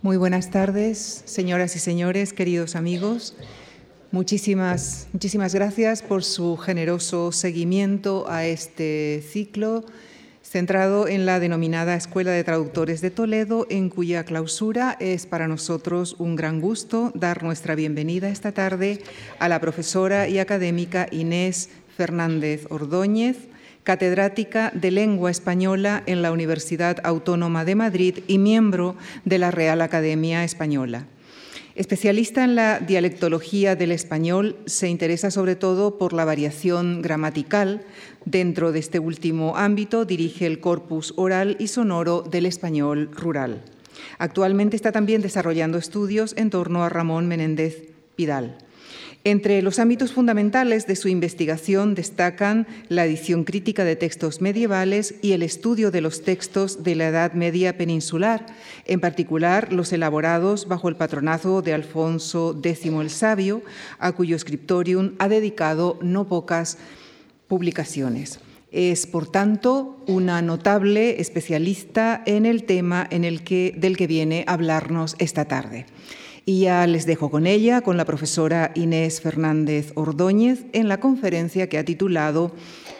Muy buenas tardes, señoras y señores, queridos amigos. Muchísimas, muchísimas gracias por su generoso seguimiento a este ciclo centrado en la denominada Escuela de Traductores de Toledo, en cuya clausura es para nosotros un gran gusto dar nuestra bienvenida esta tarde a la profesora y académica Inés Fernández Ordóñez, catedrática de Lengua Española en la Universidad Autónoma de Madrid y miembro de la Real Academia Española. Especialista en la dialectología del español, se interesa sobre todo por la variación gramatical. Dentro de este último ámbito dirige el corpus oral y sonoro del español rural. Actualmente está también desarrollando estudios en torno a Ramón Menéndez Pidal. Entre los ámbitos fundamentales de su investigación destacan la edición crítica de textos medievales y el estudio de los textos de la Edad Media peninsular, en particular los elaborados bajo el patronazo de Alfonso X el Sabio, a cuyo scriptorium ha dedicado no pocas publicaciones. Es, por tanto, una notable especialista en el tema del que viene a hablarnos esta tarde. Y ya les dejo con ella, con la profesora Inés Fernández Ordóñez, en la conferencia que ha titulado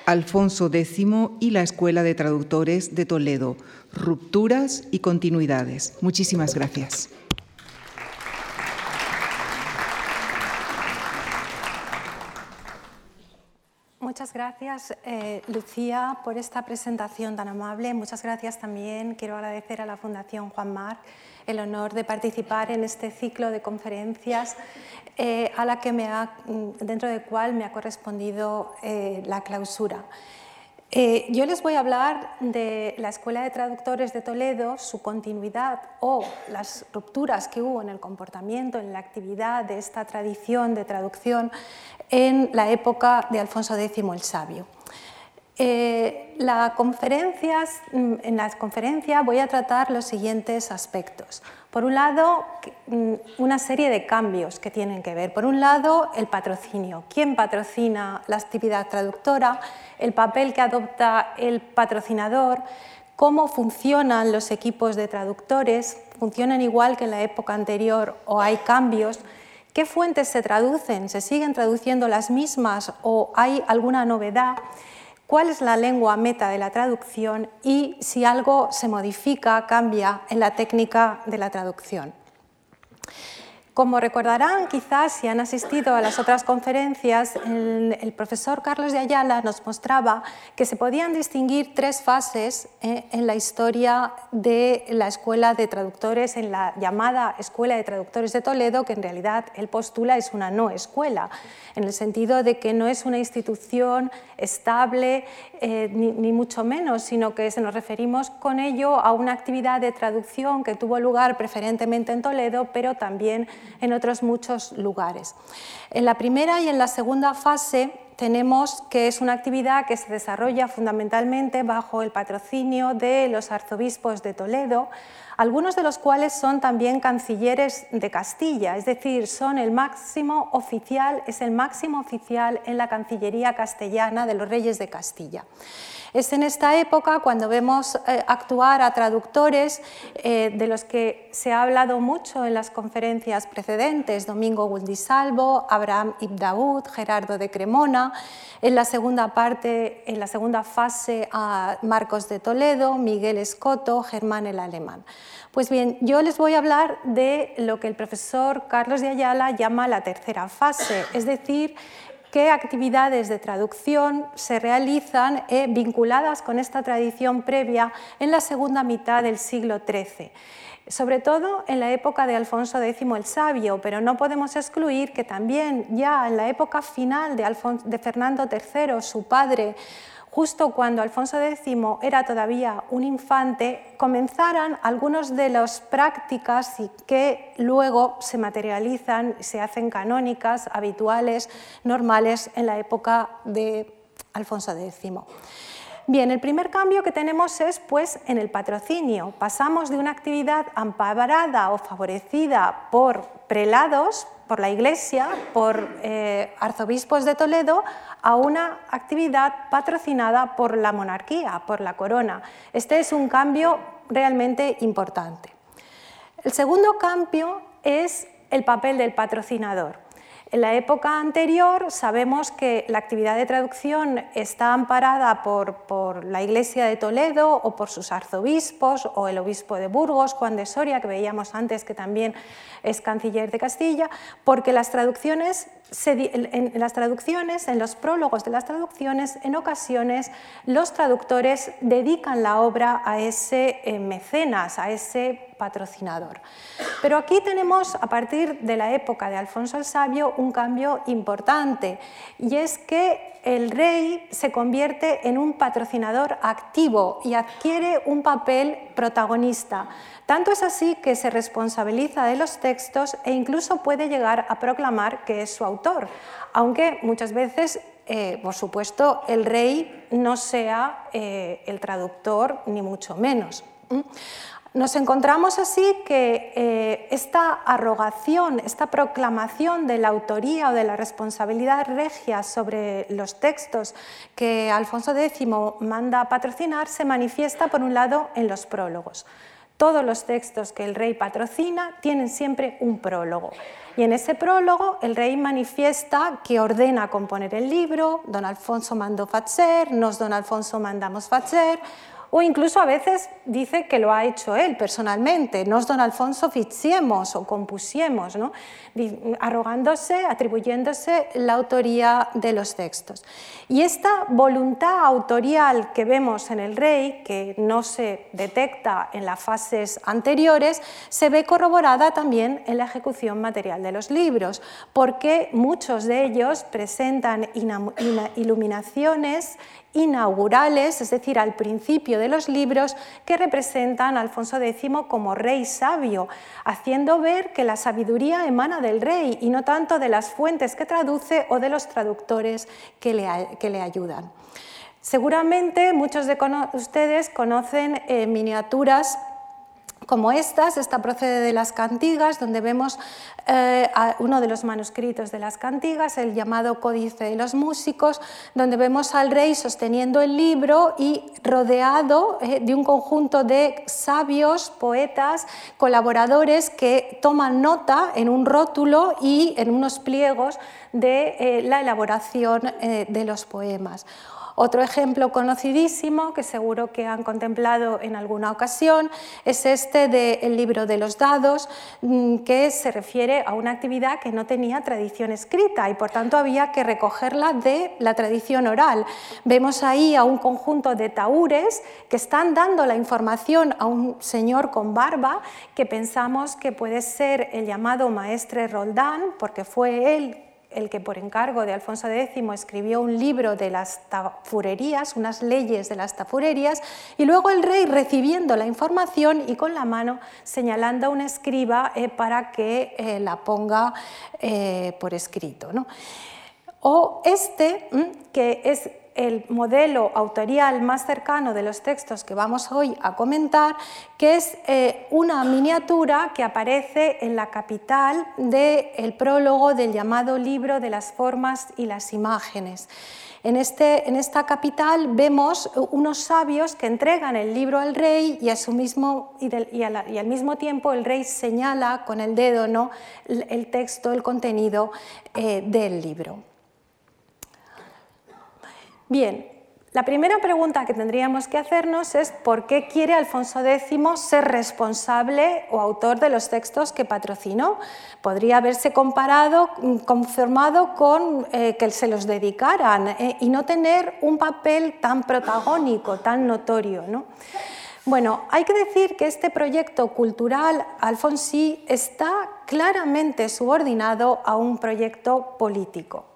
Alfonso X y la Escuela de Traductores de Toledo, Rupturas y Continuidades. Muchísimas gracias. Muchas gracias, eh, Lucía, por esta presentación tan amable. Muchas gracias también. Quiero agradecer a la Fundación Juan Marc el honor de participar en este ciclo de conferencias eh, a la que me ha, dentro del cual me ha correspondido eh, la clausura. Eh, yo les voy a hablar de la Escuela de Traductores de Toledo, su continuidad o las rupturas que hubo en el comportamiento, en la actividad de esta tradición de traducción en la época de Alfonso X el Sabio. Eh, conferencias, mm, en las conferencias voy a tratar los siguientes aspectos. Por un lado, mm, una serie de cambios que tienen que ver. Por un lado, el patrocinio. ¿Quién patrocina la actividad traductora? El papel que adopta el patrocinador. ¿Cómo funcionan los equipos de traductores? ¿Funcionan igual que en la época anterior o hay cambios? ¿Qué fuentes se traducen? ¿Se siguen traduciendo las mismas o hay alguna novedad? Cuál es la lengua meta de la traducción y si algo se modifica, cambia en la técnica de la traducción. Como recordarán, quizás si han asistido a las otras conferencias, el, profesor Carlos de Ayala nos mostraba que se podían distinguir tres fases eh, en la historia de la Escuela de Traductores, en la llamada Escuela de Traductores de Toledo, que en realidad él postula es una no escuela, en el sentido de que no es una institución estable, eh, ni, ni mucho menos, sino que se nos referimos con ello a una actividad de traducción que tuvo lugar preferentemente en Toledo, pero también en otros muchos lugares. En la primera y en la segunda fase tenemos que es una actividad que se desarrolla fundamentalmente bajo el patrocinio de los arzobispos de Toledo, algunos de los cuales son también cancilleres de Castilla, es decir, son el máximo oficial, es el máximo oficial en la Cancillería castellana de los reyes de Castilla. Es en esta época cuando vemos eh, actuar a traductores eh, de los que se ha hablado mucho en las conferencias precedentes, Domingo Guldisalvo, Abraham Ibdaud, Gerardo de Cremona, en la segunda parte, en la segunda fase a Marcos de Toledo, Miguel Escoto, Germán el Alemán. Pues bien, yo les voy a hablar de lo que el profesor Carlos de Ayala llama la tercera fase, es decir, qué actividades de traducción se realizan eh, vinculadas con esta tradición previa en la segunda mitad del siglo XIII sobre todo en la época de Alfonso X el Sabio, pero no podemos excluir que también ya en la época final de, de Fernando III, su padre, justo cuando Alfonso X era todavía un infante, comenzaran algunas de las prácticas que luego se materializan, se hacen canónicas, habituales, normales en la época de Alfonso X. Bien, el primer cambio que tenemos es pues en el patrocinio. Pasamos de una actividad amparada o favorecida por prelados, por la Iglesia, por eh, arzobispos de Toledo, a una actividad patrocinada por la monarquía, por la corona. Este es un cambio realmente importante. El segundo cambio es el papel del patrocinador. En la época anterior sabemos que la actividad de traducción está amparada por, la Iglesia de Toledo o por sus arzobispos o el obispo de Burgos, Juan de Soria, que veíamos antes que también es canciller de Castilla, porque las traducciones, en las traducciones, en los prólogos de las traducciones, en ocasiones los traductores dedican la obra a ese eh, mecenas, a ese patrocinador. Pero aquí tenemos, a partir de la época de Alfonso el Sabio, un cambio importante, y es que el rey se convierte en un patrocinador activo y adquiere un papel protagonista. Tanto es así que se responsabiliza de los textos e incluso puede llegar a proclamar que es su autor, aunque muchas veces, eh, por supuesto, el rey no sea eh, el traductor, ni mucho menos. Nos encontramos así que eh, esta arrogación, esta proclamación de la autoría o de la responsabilidad regia sobre los textos que Alfonso X manda a patrocinar se manifiesta, por un lado, en los prólogos. Todos los textos que el rey patrocina tienen siempre un prólogo. Y en ese prólogo el rey manifiesta que ordena componer el libro, don Alfonso mandó facer, nos don Alfonso mandamos facer, o incluso a veces dice que lo ha hecho él personalmente, nos don Alfonso ficiemos o compusiemos, ¿no? arrogándose, atribuyéndose la autoría de los textos. Y esta voluntad autorial que vemos en el rey, que no se detecta en las fases anteriores, se ve corroborada también en la ejecución material de los libros, porque muchos de ellos presentan iluminaciones inaugurales, es decir, al principio de los libros, que representan a Alfonso X como rey sabio, haciendo ver que la sabiduría emana del rey y no tanto de las fuentes que traduce o de los traductores que le, ayudan. Seguramente muchos de ustedes conocen eh, miniaturas como estas. Esta procede de las cantigas, donde vemos eh, uno de los manuscritos de las cantigas, el llamado Códice de los Músicos, donde vemos al rey sosteniendo el libro y rodeado eh, de un conjunto de sabios, poetas, colaboradores que toman nota en un rótulo y en unos pliegos de eh, la elaboración de los poemas. Otro ejemplo conocidísimo, que seguro que han contemplado en alguna ocasión, es este del libro de los dados, mm, que se refiere a una actividad que no tenía tradición escrita y por tanto había que recogerla de la tradición oral. Vemos ahí a un conjunto de taúres que están dando la información a un señor con barba que pensamos que puede ser el llamado maestre Roldán, porque fue él el que por encargo de Alfonso X escribió un libro de las tafurerías, unas leyes de las tafurerías, y luego el rey recibiendo la información y con la mano señalando a un escriba eh, para que eh, la ponga eh, por escrito. O este, que es el modelo autorial más cercano de los textos que vamos hoy a comentar, que es eh, una miniatura que aparece en la capital del prólogo del llamado libro de las formas y las imágenes. En, este, en, esta capital vemos unos sabios que entregan el libro al rey y, a su mismo, y, al mismo tiempo el rey señala con el dedo ¿no? el texto, el contenido eh, del libro. Bien, la primera pregunta que tendríamos que hacernos es por qué quiere Alfonso X ser responsable o autor de los textos que patrocinó. Podría haberse comparado, conformado con eh, que se los dedicaran eh, y no tener un papel tan protagónico, tan notorio. Bueno, hay que decir que este proyecto cultural alfonsí está claramente subordinado a un proyecto político.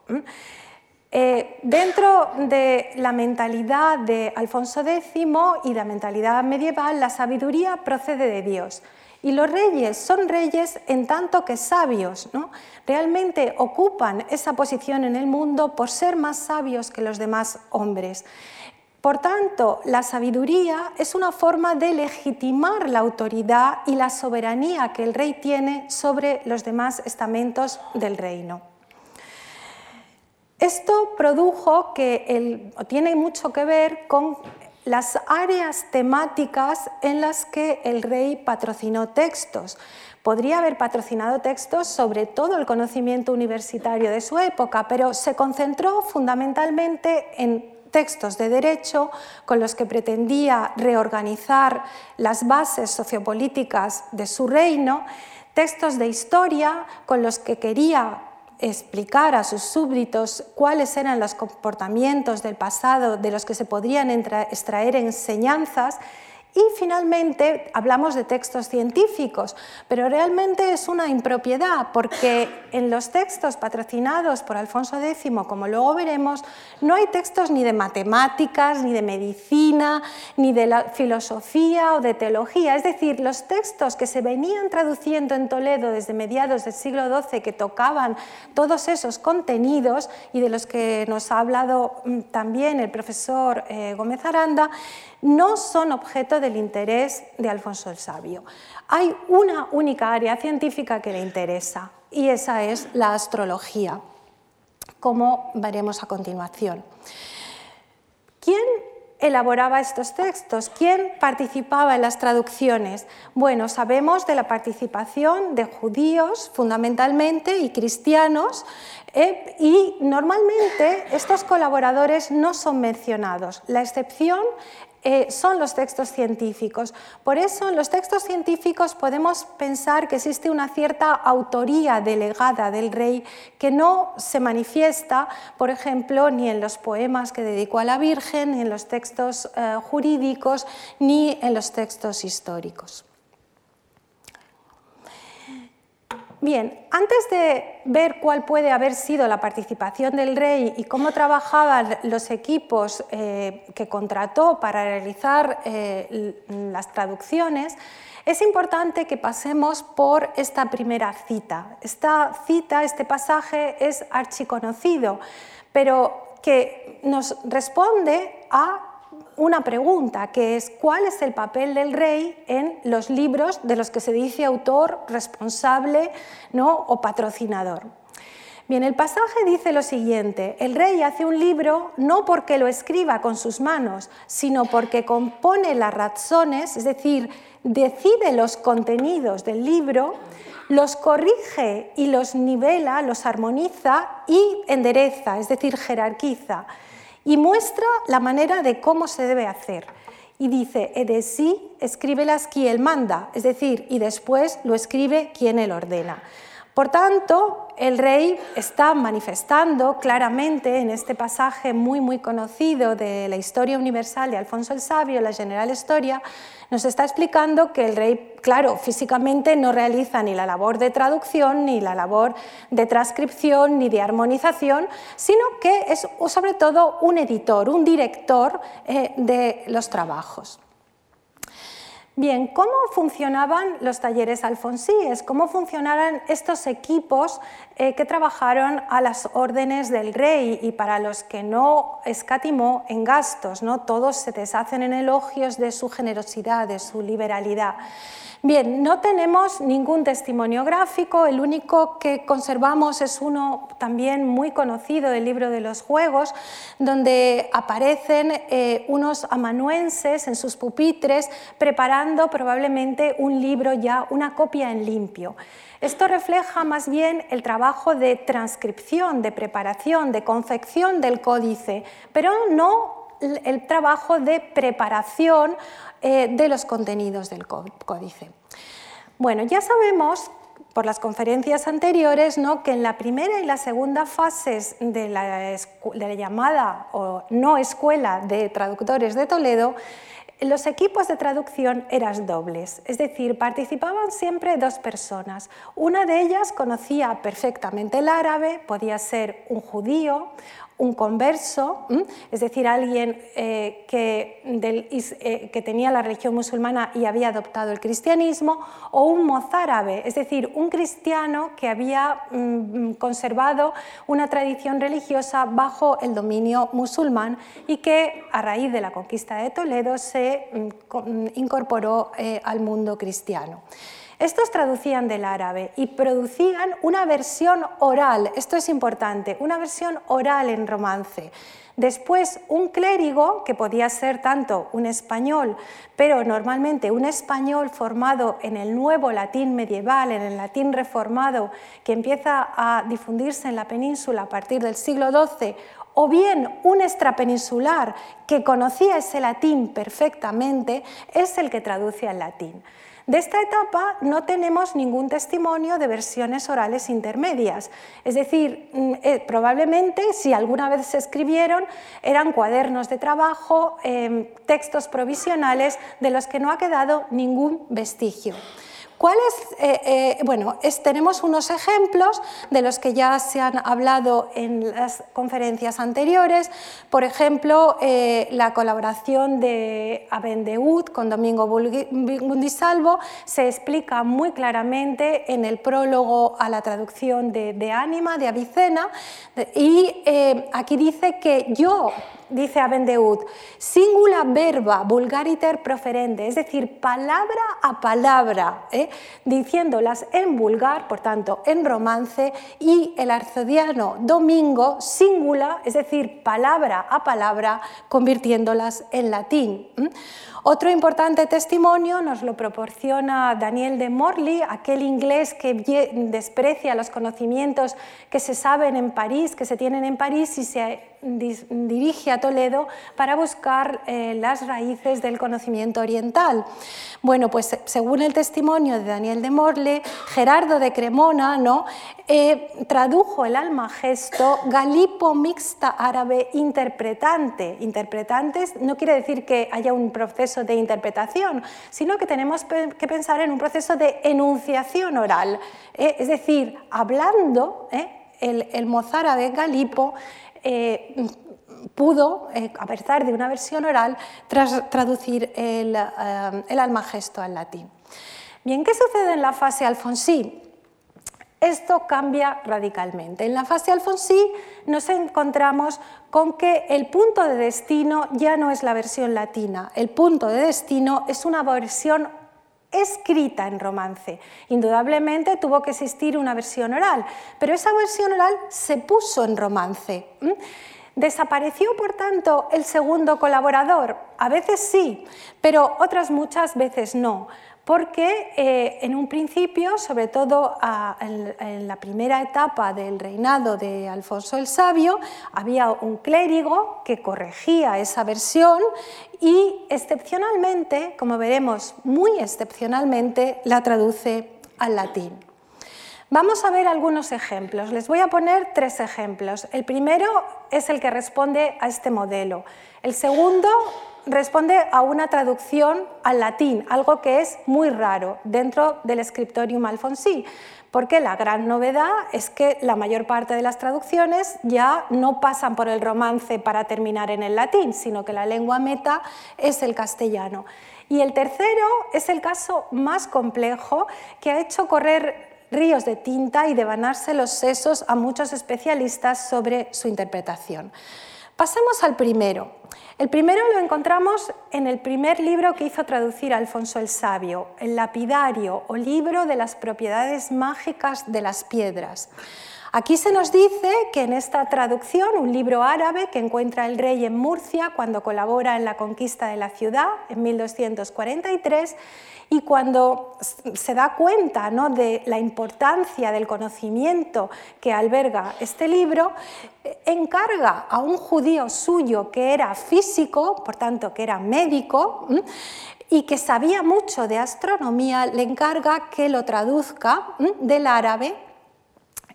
Dentro de la mentalidad de Alfonso X y la mentalidad medieval, la sabiduría procede de Dios. Y los reyes son reyes en tanto que sabios. ¿no? Realmente ocupan esa posición en el mundo por ser más sabios que los demás hombres. Por tanto, la sabiduría es una forma de legitimar la autoridad y la soberanía que el rey tiene sobre los demás estamentos del reino. Esto produjo que tiene mucho que ver con las áreas temáticas en las que el rey patrocinó textos. Podría haber patrocinado textos sobre todo el conocimiento universitario de su época, pero se concentró fundamentalmente en textos de derecho con los que pretendía reorganizar las bases sociopolíticas de su reino, textos de historia con los que quería explicar a sus súbditos cuáles eran los comportamientos del pasado de los que se podrían extraer enseñanzas y finalmente hablamos de textos científicos, pero realmente es una impropiedad porque en los textos patrocinados por Alfonso X, como luego veremos, no hay textos ni de matemáticas, ni de medicina, ni de la filosofía o de teología. Es decir, los textos que se venían traduciendo en Toledo desde mediados del siglo XII que tocaban todos esos contenidos y de los que nos ha hablado mm, también el profesor eh, Gómez Aranda, no son objeto del interés de Alfonso el Sabio. Hay una única área científica que le interesa y esa es la astrología, como veremos a continuación. ¿Quién elaboraba estos textos? ¿Quién participaba en las traducciones? Bueno, sabemos de la participación de judíos fundamentalmente y cristianos eh, y normalmente estos colaboradores no son mencionados. La excepción eh, son los textos científicos. Por eso en los textos científicos podemos pensar que existe una cierta autoría delegada del rey que no se manifiesta, por ejemplo, ni en los poemas que dedicó a la Virgen, ni en los textos eh, jurídicos, ni en los textos históricos. Bien, antes de ver cuál puede haber sido la participación del rey y cómo trabajaban los equipos eh, que contrató para realizar eh, las traducciones, es importante que pasemos por esta primera cita. Esta cita, este pasaje es archiconocido, pero que nos responde a una pregunta, que es cuál es el papel del rey en los libros de los que se dice autor, responsable ¿no? o patrocinador. Bien, el pasaje dice lo siguiente, el rey hace un libro no porque lo escriba con sus manos, sino porque compone las razones, es decir, decide los contenidos del libro, los corrige y los nivela, los armoniza y endereza, es decir, jerarquiza y muestra la manera de cómo se debe hacer. Y dice, e de sí, escríbelas quien manda, es decir, y después lo escribe quien él ordena. Por tanto, el rey está manifestando claramente en este pasaje muy muy conocido de la historia universal de Alfonso el Sabio, la General Historia, nos está explicando que el rey, claro, físicamente no realiza ni la labor de traducción, ni la labor de transcripción, ni de armonización, sino que es sobre todo un editor, un director eh, de los trabajos. Bien, ¿cómo funcionaban los talleres alfonsíes? ¿Cómo funcionaban estos equipos eh, que trabajaron a las órdenes del rey y para los que no escatimó en gastos? ¿no? Todos se deshacen en elogios de su generosidad, de su liberalidad. Bien, no tenemos ningún testimonio gráfico, el único que conservamos es uno también muy conocido del libro de los juegos, donde aparecen eh, unos amanuenses en sus pupitres preparando probablemente un libro ya, una copia en limpio. Esto refleja más bien el trabajo de transcripción, de preparación, de confección del códice, pero no el trabajo de preparación eh, de los contenidos del códice. Bueno, ya sabemos por las conferencias anteriores ¿no? que en la primera y la segunda fases de la, de la llamada o no escuela de traductores de Toledo, los equipos de traducción eran dobles, es decir, participaban siempre dos personas. Una de ellas conocía perfectamente el árabe, podía ser un judío, un converso, es decir, alguien eh, eh, que, tenía la religión musulmana y había adoptado el cristianismo, o un mozárabe, es decir, un cristiano que había mm, conservado una tradición religiosa bajo el dominio musulmán y que a raíz de la conquista de Toledo se mm, mm, incorporó eh, al mundo cristiano. Estos traducían del árabe y producían una versión oral, esto es importante, una versión oral en romance. Después, un clérigo, que podía ser tanto un español, pero normalmente un español formado en el nuevo latín medieval, en el latín reformado, que empieza a difundirse en la península a partir del siglo XII, o bien un extrapeninsular que conocía ese latín perfectamente, es el que traduce al latín. De esta etapa no tenemos ningún testimonio de versiones orales intermedias, es decir, mm, eh, probablemente si alguna vez se escribieron eran cuadernos de trabajo, em, textos provisionales de los que no ha quedado ningún vestigio. Eh, eh, bueno, tenemos unos ejemplos de los que ya se han hablado en las conferencias anteriores. Por ejemplo, eh, la colaboración de Abendeud con Domingo Bundisalvo se explica muy claramente en el prólogo a la traducción de, de Ánima, de Avicena, y aquí dice que yo dice Abendeud, singula verba vulgariter proferente, es decir, palabra a palabra, ¿eh? diciéndolas en vulgar, por tanto, en romance, y el arzodiano Domingo, singula, es decir, palabra a palabra, convirtiéndolas en latín. Otro importante testimonio nos lo proporciona Daniel de Morley, aquel inglés que desprecia los conocimientos que se saben en París, que se tienen en París y se dirige a Toledo para buscar eh, las raíces del conocimiento oriental. Bueno, pues según el testimonio de Daniel de Morley, Gerardo de Cremona ¿no? Eh, tradujo el Almagesto Galipo mixta árabe interpretante. Interpretantes no quiere decir que haya un proceso de interpretación, sino que tenemos que pensar en un proceso de enunciación oral, ¿eh? es decir, hablando el mozárabe Galipo eh, pudo, eh, a pesar de una versión oral, traducir el, eh, el almagesto al latín. Bien, ¿qué sucede en la fase alfonsí? Esto cambia radicalmente. En la fase alfonsí nos encontramos con que el punto de destino ya no es la versión latina, el punto de destino es una versión escrita en romance. Indudablemente tuvo que existir una versión oral, pero esa versión oral se puso en romance. ¿Desapareció, por tanto, el segundo colaborador? A veces sí, pero otras muchas veces no porque eh, en un principio, sobre todo en, la primera etapa del reinado de Alfonso el Sabio, había un clérigo que corregía esa versión y excepcionalmente, como veremos muy excepcionalmente, la traduce al latín. Vamos a ver algunos ejemplos. Les voy a poner tres ejemplos. El primero es el que responde a este modelo. El segundo responde a una traducción al latín, algo que es muy raro dentro del Scriptorium Alfonsí, porque la gran novedad es que la mayor parte de las traducciones ya no pasan por el romance para terminar en el latín, sino que la lengua meta es el castellano. Y el tercero es el caso más complejo que ha hecho correr ríos de tinta y devanarse los sesos a muchos especialistas sobre su interpretación. Pasemos al primero. El primero lo encontramos en el primer libro que hizo traducir Alfonso el Sabio, el lapidario o libro de las propiedades mágicas de las piedras. Aquí se nos dice que en esta traducción, un libro árabe que encuentra el rey en Murcia cuando colabora en la conquista de la ciudad en 1243, y cuando se da cuenta ¿no? de la importancia del conocimiento que alberga este libro, encarga a un judío suyo que era físico, por tanto que era médico, y que sabía mucho de astronomía, le encarga que lo traduzca del árabe.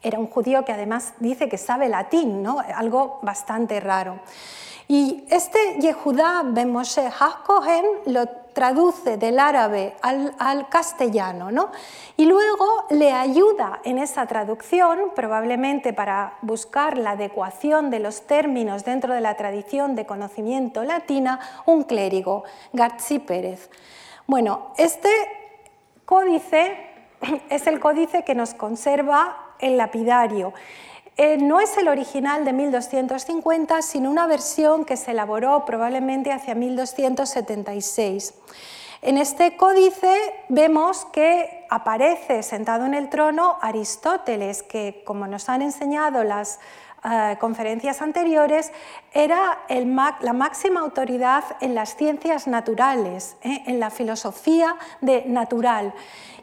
Era un judío que además dice que sabe latín, ¿no? algo bastante raro. Y este Yehudá Ben Moshe HaKohen lo traduce del árabe al, castellano, ¿no? y luego le ayuda en esa traducción, probablemente para buscar la adecuación de los términos dentro de la tradición de conocimiento latina, un clérigo, García Pérez. Bueno, este códice es el códice que nos conserva el lapidario eh, no es el original de 1250, sino una versión que se elaboró probablemente hacia 1276. En este códice vemos que aparece sentado en el trono Aristóteles, que como nos han enseñado las eh, conferencias anteriores, era la máxima autoridad en las ciencias naturales, ¿eh? en la filosofía de natural.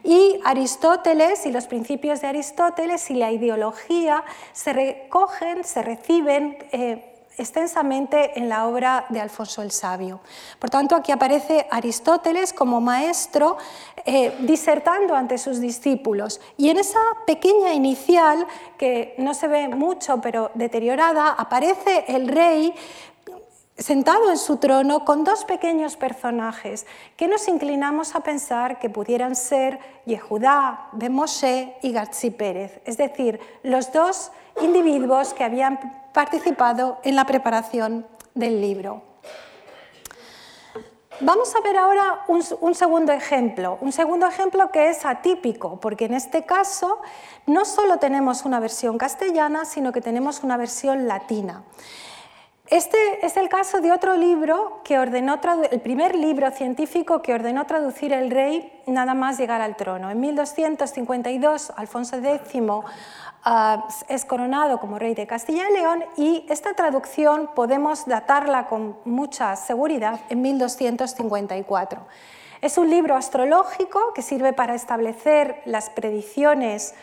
Y Aristóteles y los principios de Aristóteles y la ideología se recogen, se reciben eh, extensamente en la obra de Alfonso el Sabio. Por tanto, aquí aparece Aristóteles como maestro eh, disertando ante sus discípulos. Y en esa pequeña inicial, que no se ve mucho pero deteriorada, aparece el rey sentado en su trono con dos pequeños personajes que nos inclinamos a pensar que pudieran ser Yehudá, Ben Moshe y Garzi Pérez, es decir, los dos individuos que habían participado en la preparación del libro. Vamos a ver ahora un, segundo ejemplo, un segundo ejemplo que es atípico, porque en este caso no solo tenemos una versión castellana, sino que tenemos una versión latina. Este es el caso de otro libro que ordenó el primer libro científico que ordenó traducir el rey nada más llegar al trono. En 1252, Alfonso X Ah, es coronado como rey de Castilla y León y esta traducción podemos datarla con mucha seguridad en 1254. Es un libro astrológico que sirve para establecer las predicciones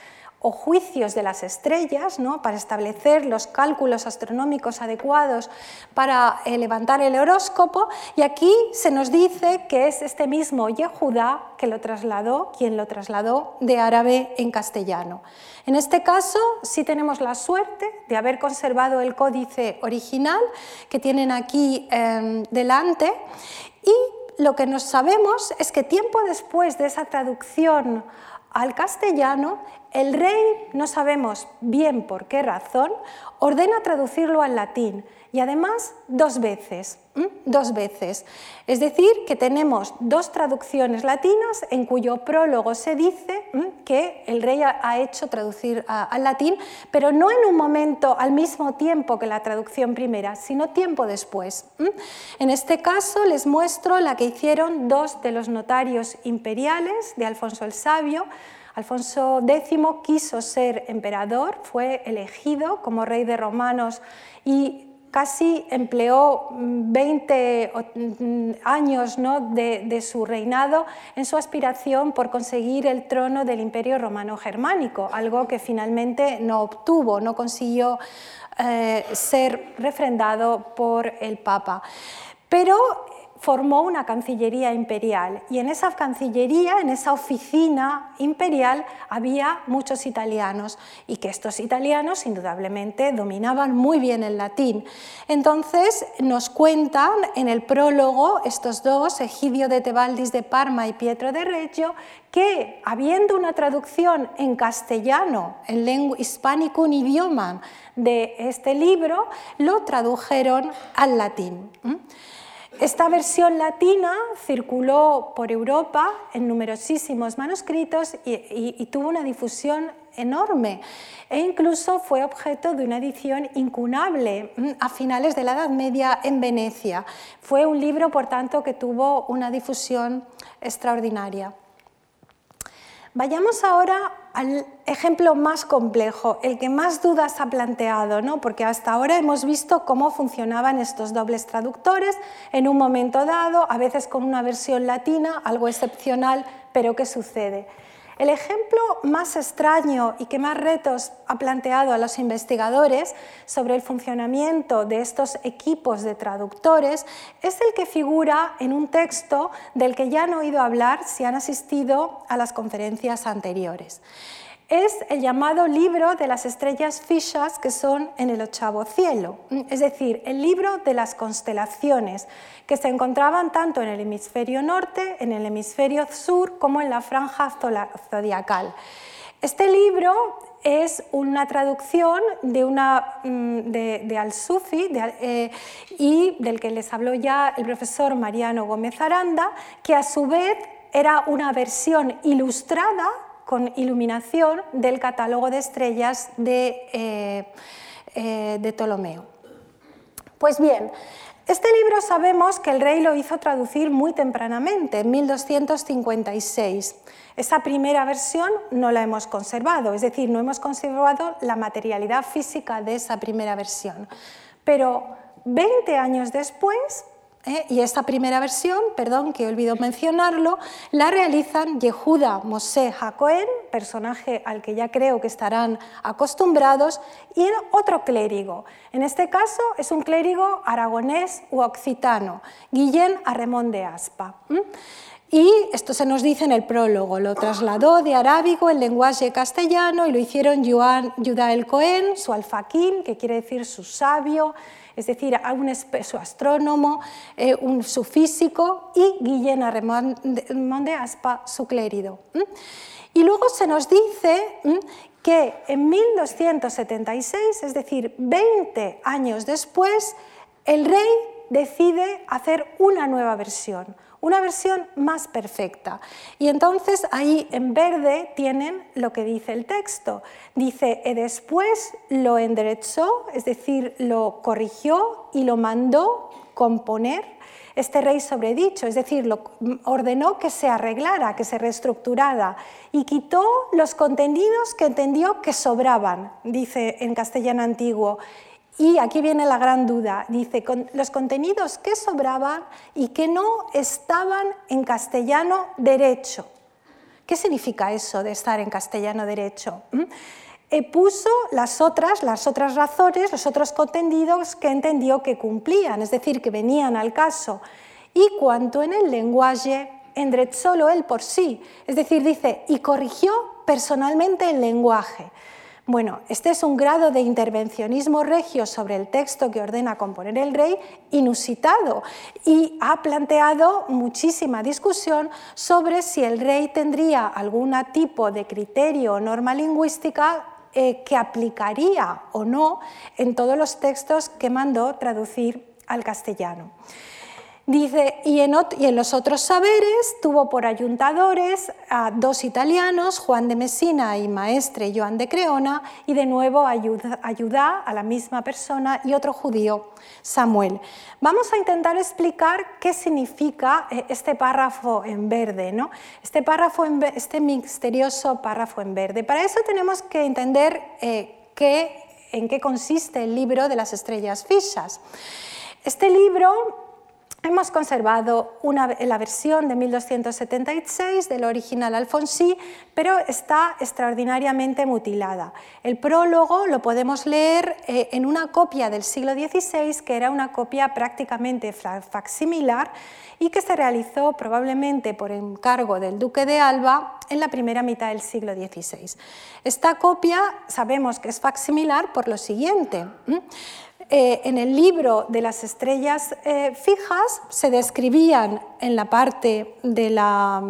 o juicios de las estrellas, ¿no? para establecer los cálculos astronómicos adecuados para eh, levantar el horóscopo. Y aquí se nos dice que es este mismo Yehudá que lo trasladó, quien lo trasladó de árabe en castellano. En este caso sí tenemos la suerte de haber conservado el códice original que tienen aquí em, delante y lo que nos sabemos es que tiempo después de esa traducción al castellano, el rey, no sabemos bien por qué razón, ordena traducirlo al latín y además dos veces, dos veces. Es decir, que tenemos dos traducciones latinas en cuyo prólogo se dice que el rey ha hecho traducir al latín, pero no en un momento al mismo tiempo que la traducción primera, sino tiempo después. En este caso les muestro la que hicieron dos de los notarios imperiales de Alfonso el Sabio, Alfonso X quiso ser emperador, fue elegido como rey de romanos y casi empleó 20 mm, años de, su reinado en su aspiración por conseguir el trono del imperio romano germánico, algo que finalmente no obtuvo, no consiguió eh, ser refrendado por el Papa. Pero formó una Cancillería imperial y en esa Cancillería, en esa oficina imperial, había muchos italianos y que estos italianos indudablemente dominaban muy bien el latín. Entonces nos cuentan en el prólogo estos dos, Egidio de Tebaldis de Parma y Pietro de Reggio, que habiendo una traducción en castellano, en lengua hispánico, un idioma de este libro, lo tradujeron al latín. Esta versión latina circuló por Europa en numerosísimos manuscritos y, tuvo una difusión enorme e incluso fue objeto de una edición incunable mm, a finales de la Edad Media en Venecia. Fue un libro, por tanto, que tuvo una difusión extraordinaria. Vayamos ahora al ejemplo más complejo, el que más dudas ha planteado, ¿no? porque hasta ahora hemos visto cómo funcionaban estos dobles traductores en un momento dado, a veces con una versión latina, algo excepcional, pero ¿qué sucede? El ejemplo más extraño y que más retos ha planteado a los investigadores sobre el funcionamiento de estos equipos de traductores es el que figura en un texto del que ya han oído hablar si han asistido a las conferencias anteriores es el llamado libro de las estrellas fijas que son en el ochavo cielo, es decir, el libro de las constelaciones que se encontraban tanto en el hemisferio norte, en el hemisferio sur, como en la franja zodiacal. Este libro es una traducción de, mm, de, Al-Sufi eh, y del que les habló ya el profesor Mariano Gómez Aranda, que a su vez era una versión ilustrada con iluminación del catálogo de estrellas de, eh, eh, de Ptolomeo. Pues bien, Este libro sabemos que el rey lo hizo traducir muy tempranamente, en 1256. Esa primera versión no la hemos conservado, es decir, no hemos conservado la materialidad física de esa primera versión. Pero 20 años después, ¿eh? y esta primera versión, perdón, que he olvidado mencionarlo, la realizan Yehuda Mosé Jacoen, personaje al que ya creo que estarán acostumbrados, y otro clérigo. En este caso es un clérigo aragonés u occitano, Guillén Arremón de Aspa. Y esto se nos dice en el prólogo, lo trasladó de arábigo en lenguaje castellano y lo hicieron Judá el Cohen, su alfaquín, que quiere decir su sabio, es decir, a un su astrónomo, eh, un, su físico y Guillén Arremón de Aspa, su clérido. Y luego se nos dice que en 1276, es decir, 20 años después, el rey decide hacer una nueva versión, una versión más perfecta. Y entonces ahí en verde tienen lo que dice el texto. Dice, y después lo enderezó, es decir, lo corrigió y lo mandó componer este rey sobredicho, es decir, lo ordenó que se arreglara, que se reestructurara y quitó los contenidos que entendió que sobraban, dice en castellano antiguo, y aquí viene la gran duda. Dice, los contenidos que sobraban y que no estaban en castellano derecho. ¿Qué significa eso de estar en castellano derecho? E puso las otras, las otras razones, los otros contenidos que entendió que cumplían, es decir, que venían al caso. Y cuanto en el lenguaje, solo él por sí. Es decir, dice, y corrigió personalmente el lenguaje. Bueno, este es un grado de intervencionismo regio sobre el texto que ordena componer el rey inusitado y ha planteado muchísima discusión sobre si el rey tendría algún tipo de criterio o norma lingüística eh, que aplicaría o no en todos los textos que mandó traducir al castellano. Dice, y en, los otros saberes tuvo por ayuntadores a dos italianos, Juan de Mesina y maestre Joan de Creona, y de nuevo ayuda, a la misma persona y otro judío, Samuel. Vamos a intentar explicar qué significa eh, este párrafo en verde, ¿no? este, párrafo este misterioso párrafo en verde. Para eso tenemos que entender eh, en qué consiste el libro de las estrellas fijas. Este libro Hemos conservado la versión de 1276 del original Alfonsí, pero está extraordinariamente mutilada. El prólogo lo podemos leer eh, en una copia del siglo XVI, que era una copia prácticamente facsimilar y que se realizó probablemente por encargo del duque de Alba en la primera mitad del siglo XVI. Esta copia sabemos que es facsimilar por lo siguiente. En el libro de las estrellas eh, fijas se describían en la parte de la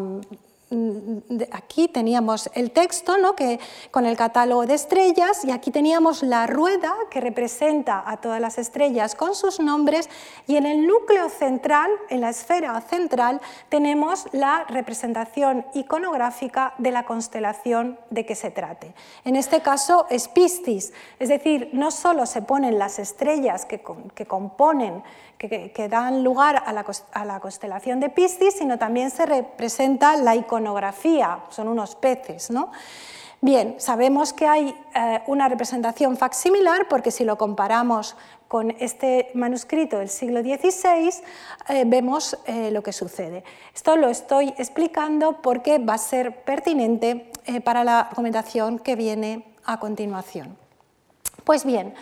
aquí teníamos el texto ¿no? que, con el catálogo de estrellas y aquí teníamos la rueda que representa a todas las estrellas con sus nombres y en el núcleo central, en la esfera central, tenemos la representación iconográfica de la constelación de que se trate. En este caso es Piscis, es decir, no solo se ponen las estrellas que, que componen que, dan lugar a la, constelación de Piscis, sino también se representa la iconografía, son unos peces. ¿no? Bien, sabemos que hay eh, una representación facsimilar porque si lo comparamos con este manuscrito del siglo XVI, eh, vemos eh, lo que sucede. Esto lo estoy explicando porque va a ser pertinente para la argumentación que viene a continuación. Pues bien,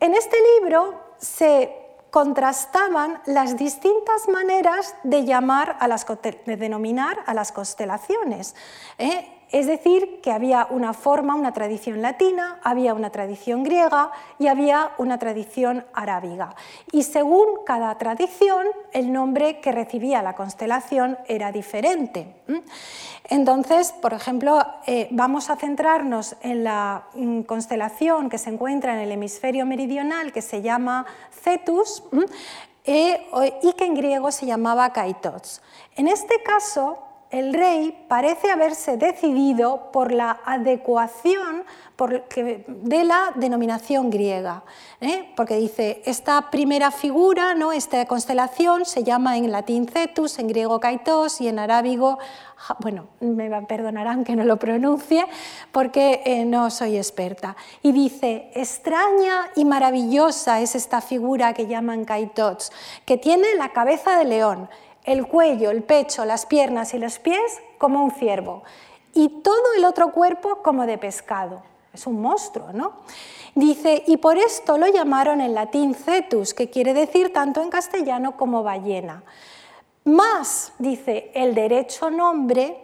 en este libro se contrastaban las distintas maneras de llamar a las, de denominar a las constelaciones. ¿eh? Es decir, que había una forma, una tradición latina, había una tradición griega y había una tradición arábiga. Y según cada tradición, el nombre que recibía la constelación era diferente. Entonces, por ejemplo, eh, vamos a centrarnos en la mm, constelación que se encuentra en el hemisferio meridional, que se llama Cetus, eh, y que en griego se llamaba Kaitos. En este caso, el rey parece haberse decidido por la adecuación de la denominación griega, ¿eh? porque dice, esta primera figura, ¿no? esta constelación se llama en latín cetus, en griego kaitos y en arábigo, bueno, me perdonarán que no lo pronuncie porque eh, no soy experta, y dice, extraña y maravillosa es esta figura que llaman kaitos, que tiene la cabeza de león, el cuello, el pecho, las piernas y los pies como un ciervo y todo el otro cuerpo como de pescado es un monstruo, ¿no? Dice, y por esto lo llamaron en latín cetus, que quiere decir tanto en castellano como ballena. Más, dice, el derecho nombre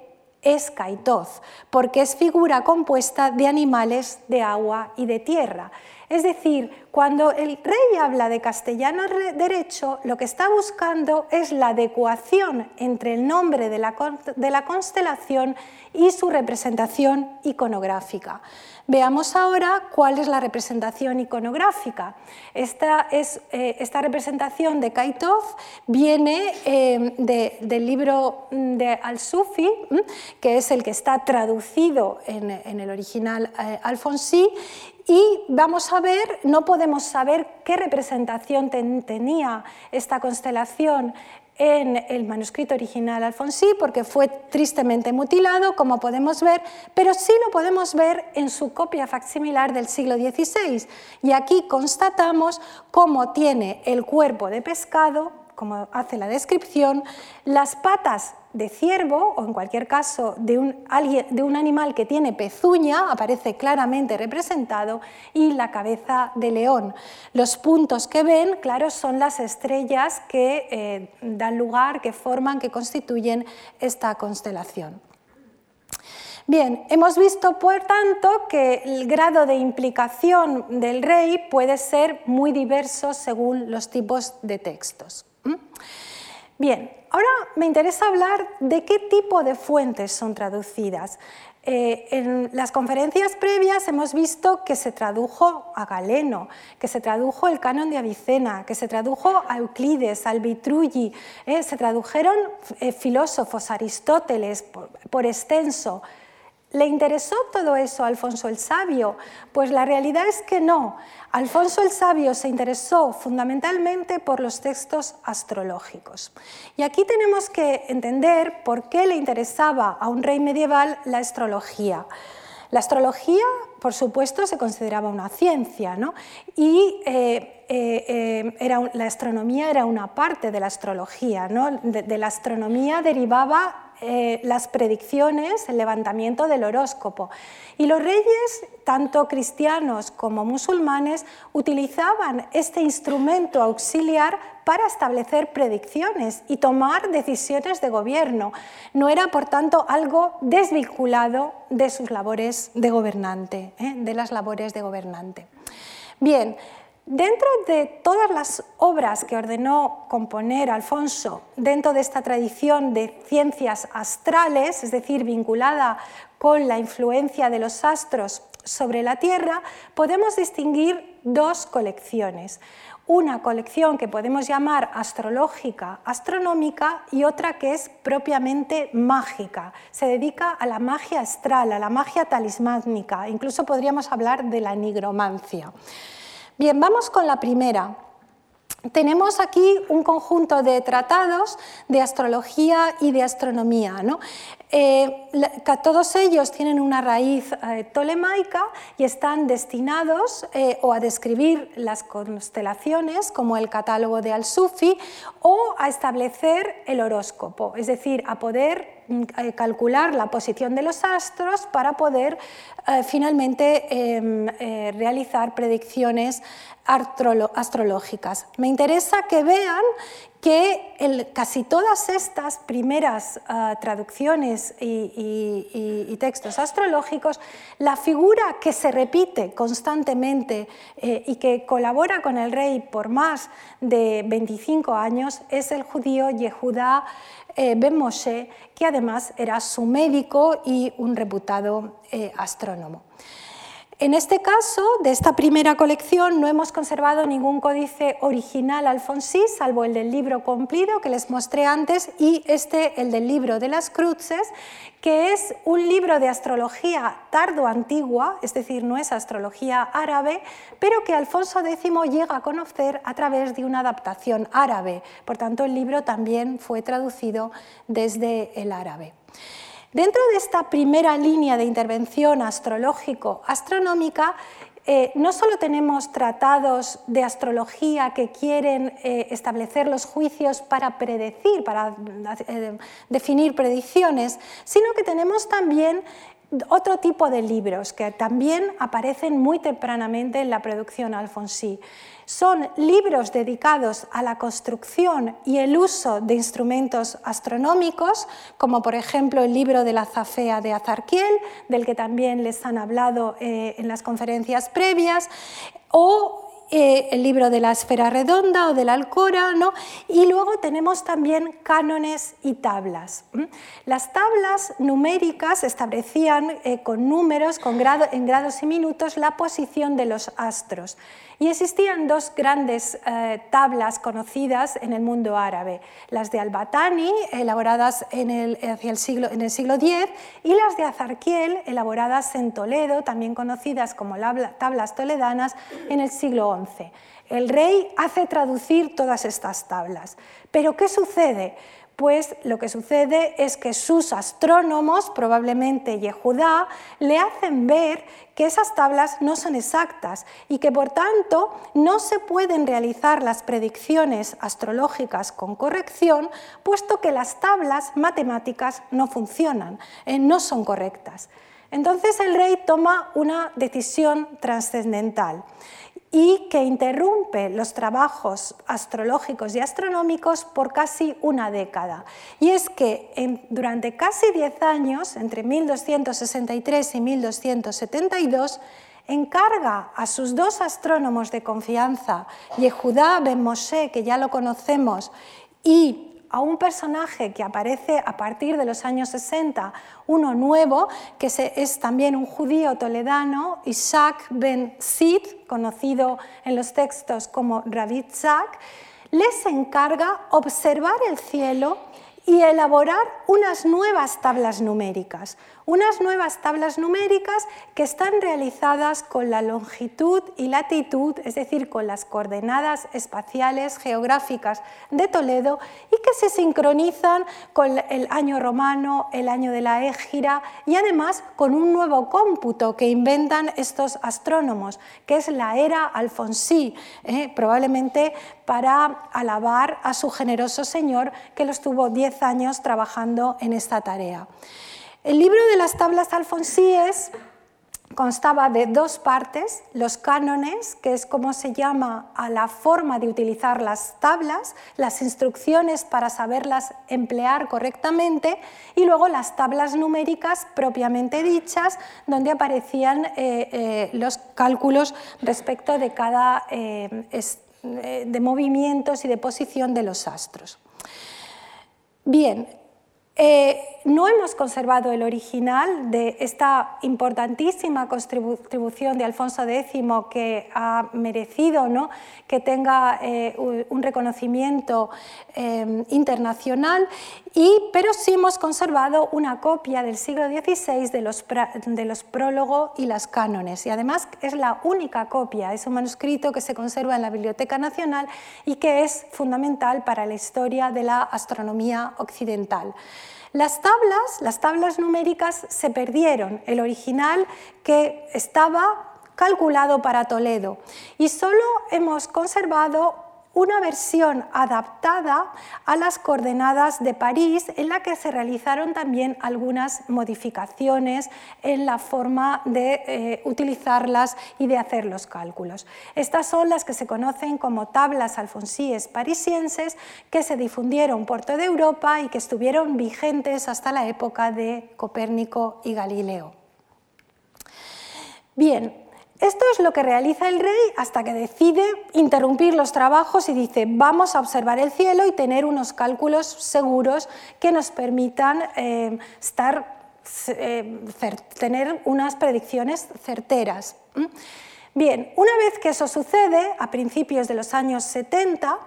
es caitoz, porque es figura compuesta de animales de agua y de tierra. Es decir, cuando el rey habla de castellano derecho, lo que está buscando es la adecuación entre el nombre de la, constelación y su representación iconográfica. Veamos ahora cuál es la representación iconográfica. Esta, es, eh, esta representación de Kaitov viene eh, del libro de Al-Sufi, que es el que está traducido en, el original eh, y vamos a ver, no podemos saber qué representación tenía esta constelación en el manuscrito original alfonsí porque fue tristemente mutilado, como podemos ver, pero sí lo podemos ver en su copia facsimilar del siglo XVI. Y aquí constatamos cómo tiene el cuerpo de pescado, como hace la descripción, las patas de ciervo o en cualquier caso de un, de un, animal que tiene pezuña, aparece claramente representado, y la cabeza de león. Los puntos que ven, claro, son las estrellas que eh, dan lugar, que forman, que constituyen esta constelación. Bien, hemos visto por tanto que el grado de implicación del rey puede ser muy diverso según los tipos de textos. Bien, ahora me interesa hablar de qué tipo de fuentes son traducidas. Eh, en las conferencias previas hemos visto que se tradujo a Galeno, que se tradujo el canon de Avicena, que se tradujo a Euclides, al Vitrulli, eh, se tradujeron eh, filósofos, Aristóteles por extenso, ¿Le interesó todo eso a Alfonso el Sabio? Pues la realidad es que no. Alfonso el Sabio se interesó fundamentalmente por los textos astrológicos. Y aquí tenemos que entender por qué le interesaba a un rey medieval la astrología. La astrología, por supuesto, se consideraba una ciencia, ¿no? y eh, eh, eh, la astronomía era una parte de la astrología. ¿no? de la astronomía derivaba eh, las predicciones, el levantamiento del horóscopo. Y los reyes, tanto cristianos como musulmanes, utilizaban este instrumento auxiliar para establecer predicciones y tomar decisiones de gobierno. No era, por tanto, algo desvinculado de sus labores de gobernante, ¿eh? de las labores de gobernante. Bien, Dentro de todas las obras que ordenó componer Alfonso, dentro de esta tradición de ciencias astrales, es decir, vinculada con la influencia de los astros sobre la Tierra, podemos distinguir dos colecciones. Una colección que podemos llamar astrológica, astronómica, y otra que es propiamente mágica. Se dedica a la magia astral, a la magia talismánica, incluso podríamos hablar de la nigromancia. Bien, vamos con la primera. Tenemos aquí un conjunto de tratados de astrología y de astronomía. ¿no? Eh, todos ellos tienen una raíz eh, tolemaica y están destinados eh, o a describir las constelaciones, como el catálogo de Al-Sufi, o a establecer el horóscopo, es decir, a poder calcular la posición de los astros para poder finalmente em, realizar predicciones astrológicas. Me interesa que vean que casi todas estas primeras ah, traducciones y, textos astrológicos, la figura que se repite constantemente eh, y que colabora con el rey por más de 25 años es el judío Yehudá eh, Ben Moshe, que además era su médico y un reputado eh, astrónomo. En este caso, de esta primera colección, no hemos conservado ningún códice original alfonsí, salvo el del libro cumplido que les mostré antes y este, el del libro de las cruces, que es un libro de astrología tardo-antigua, es decir, no es astrología árabe, pero que Alfonso X llega a conocer a través de una adaptación árabe. Por tanto, el libro también fue traducido desde el árabe. Dentro de esta primera línea de intervención astrológico-astronómica, eh, no solo tenemos tratados de astrología que quieren eh, establecer los juicios para predecir, para eh, definir predicciones, sino que tenemos también otro tipo de libros que también aparecen muy tempranamente en la producción alfonsí. Son libros dedicados a la construcción y el uso de instrumentos astronómicos, como por ejemplo el libro de la Zafea de Azarquiel, del que también les han hablado eh, en las conferencias previas, o eh, el libro de la esfera redonda o de la alcora, ¿no? y luego tenemos también cánones y tablas. Las tablas numéricas establecían eh, con números, con en grados y minutos, la posición de los astros. Y existían dos grandes eh, tablas conocidas en el mundo árabe, las de Al-Batani, elaboradas en el, hacia el siglo, en el siglo X, y las de Azarquiel, elaboradas en Toledo, también conocidas como tablas toledanas, en el siglo XI. El rey hace traducir todas estas tablas. Pero ¿qué sucede? Pues lo que sucede es que sus astrónomos, probablemente Yehudá, le hacen ver que esas tablas no son exactas y que por tanto no se pueden realizar las predicciones astrológicas con corrección, puesto que las tablas matemáticas no funcionan, eh, no son correctas. Entonces el rey toma una decisión trascendental y que interrumpe los trabajos astrológicos y astronómicos por casi una década. Y es que durante casi diez años, entre 1263 y 1272, encarga a sus dos astrónomos de confianza, Yehudá ben Moshe, que ya lo conocemos, y a un personaje que aparece a partir de los años 60, uno nuevo, que es también un judío toledano, Isaac ben Sid, conocido en los textos como Zak, les encarga observar el cielo y elaborar unas nuevas tablas numéricas, unas nuevas tablas numéricas que están realizadas con la longitud y latitud, es decir, con las coordenadas espaciales geográficas de Toledo y que se sincronizan con el año romano, el año de la égira y además con un nuevo cómputo que inventan estos astrónomos, que es la era alfonsí, eh, probablemente para alabar a su generoso señor que lo estuvo 10 años trabajando en esta tarea. El libro de las tablas alfonsíes constaba de dos partes, los cánones, que es como se llama a la forma de utilizar las tablas, las instrucciones para saberlas emplear correctamente, y luego las tablas numéricas propiamente dichas, donde aparecían eh, eh, los cálculos respecto de cada eh, de movimientos y de posición de los astros. Bien, eh, no hemos conservado el original de esta importantísima contribución de Alfonso X que ha merecido ¿no? que tenga eh, un reconocimiento eh, internacional, pero sí hemos conservado una copia del siglo XVI de los, de los prólogos y las cánones. Y además es la única copia, es un manuscrito que se conserva en la Biblioteca Nacional y que es fundamental para la historia de la astronomía occidental. Las tablas, las tablas numéricas se perdieron, el original que estaba calculado para Toledo. Y solo hemos conservado una versión adaptada a las coordenadas de París en la que se realizaron también algunas modificaciones en la forma de eh, utilizarlas y de hacer los cálculos. Estas son las que se conocen como tablas alfonsíes parisienses que se difundieron por toda Europa y que estuvieron vigentes hasta la época de Copérnico y Galileo. Bien, esto es lo que realiza el rey hasta que decide interrumpir los trabajos y dice vamos a observar el cielo y tener unos cálculos seguros que nos permitan eh, eh, tener unas predicciones certeras. Bien, una vez que eso sucede, a principios de los años 70,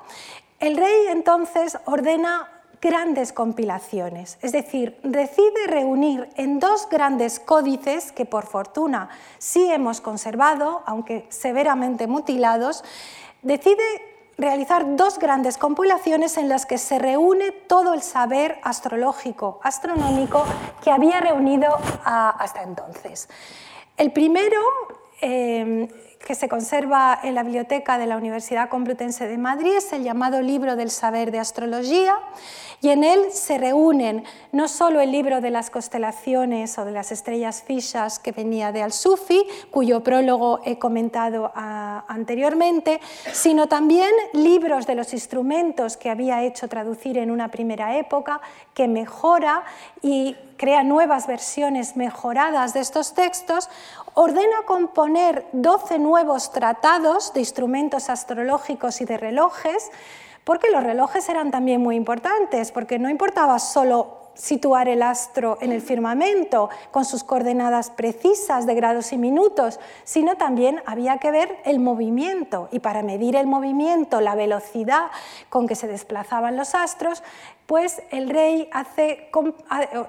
el rey entonces ordena grandes compilaciones, es decir, decide reunir en dos grandes códices que por fortuna sí hemos conservado, aunque severamente mutilados, decide realizar dos grandes compilaciones en las que se reúne todo el saber astrológico, astronómico que había reunido hasta entonces. El primero eh, que se conserva en la biblioteca de la Universidad Complutense de Madrid, es el llamado Libro del Saber de Astrología, y en él se reúnen no solo el libro de las constelaciones o de las estrellas fijas que venía de Al-Sufi, cuyo prólogo he comentado ah, anteriormente, sino también libros de los instrumentos que había hecho traducir en una primera época, que mejora y crea nuevas versiones mejoradas de estos textos, ordena componer 12 nuevos tratados de instrumentos astrológicos y de relojes, porque los relojes eran también muy importantes, porque no importaba solo situar el astro en el firmamento con sus coordenadas precisas de grados y minutos, sino también había que ver el movimiento. Y para medir el movimiento, la velocidad con que se desplazaban los astros, pues el rey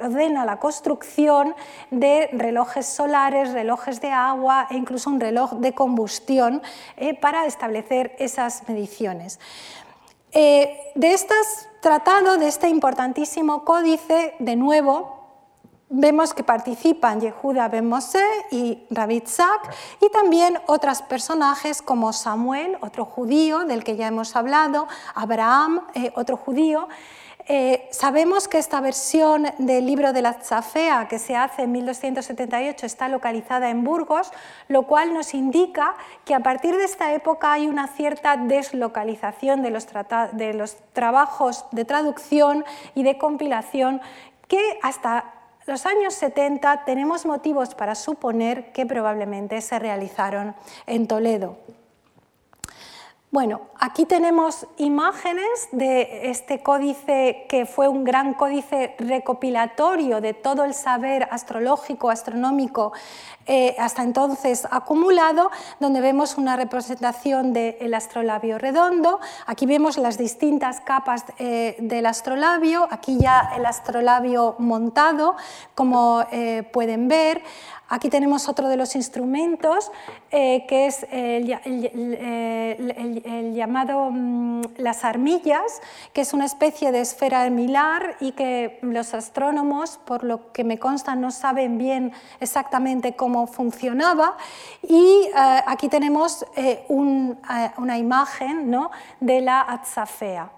ordena la construcción de relojes solares, relojes de agua e incluso un reloj de combustión eh, para establecer esas mediciones. Eh, de este tratado, de este importantísimo códice, de nuevo, vemos que participan Yehuda ben Mosé y David Zak y también otros personajes como Samuel, otro judío del que ya hemos hablado, Abraham, eh, otro judío, eh, sabemos que esta versión del libro de la Zafea que se hace en 1278 está localizada en Burgos, lo cual nos indica que a partir de esta época hay una cierta deslocalización de los, de los trabajos de traducción y de compilación que hasta los años 70 tenemos motivos para suponer que probablemente se realizaron en Toledo. Bueno, aquí tenemos imágenes de este códice que fue un gran códice recopilatorio de todo el saber astrológico, astronómico eh, hasta entonces acumulado, donde vemos una representación del astrolabio redondo. Aquí vemos las distintas capas eh, del astrolabio, aquí ya el astrolabio montado, como eh, pueden ver. Aquí tenemos otro de los instrumentos, eh, que es el, llamado mm, las armillas, que es una especie de esfera armilar y que los astrónomos, por lo que me consta, no saben bien exactamente cómo funcionaba. Y eh, aquí tenemos eh, una imagen ¿no? de la Atzafea.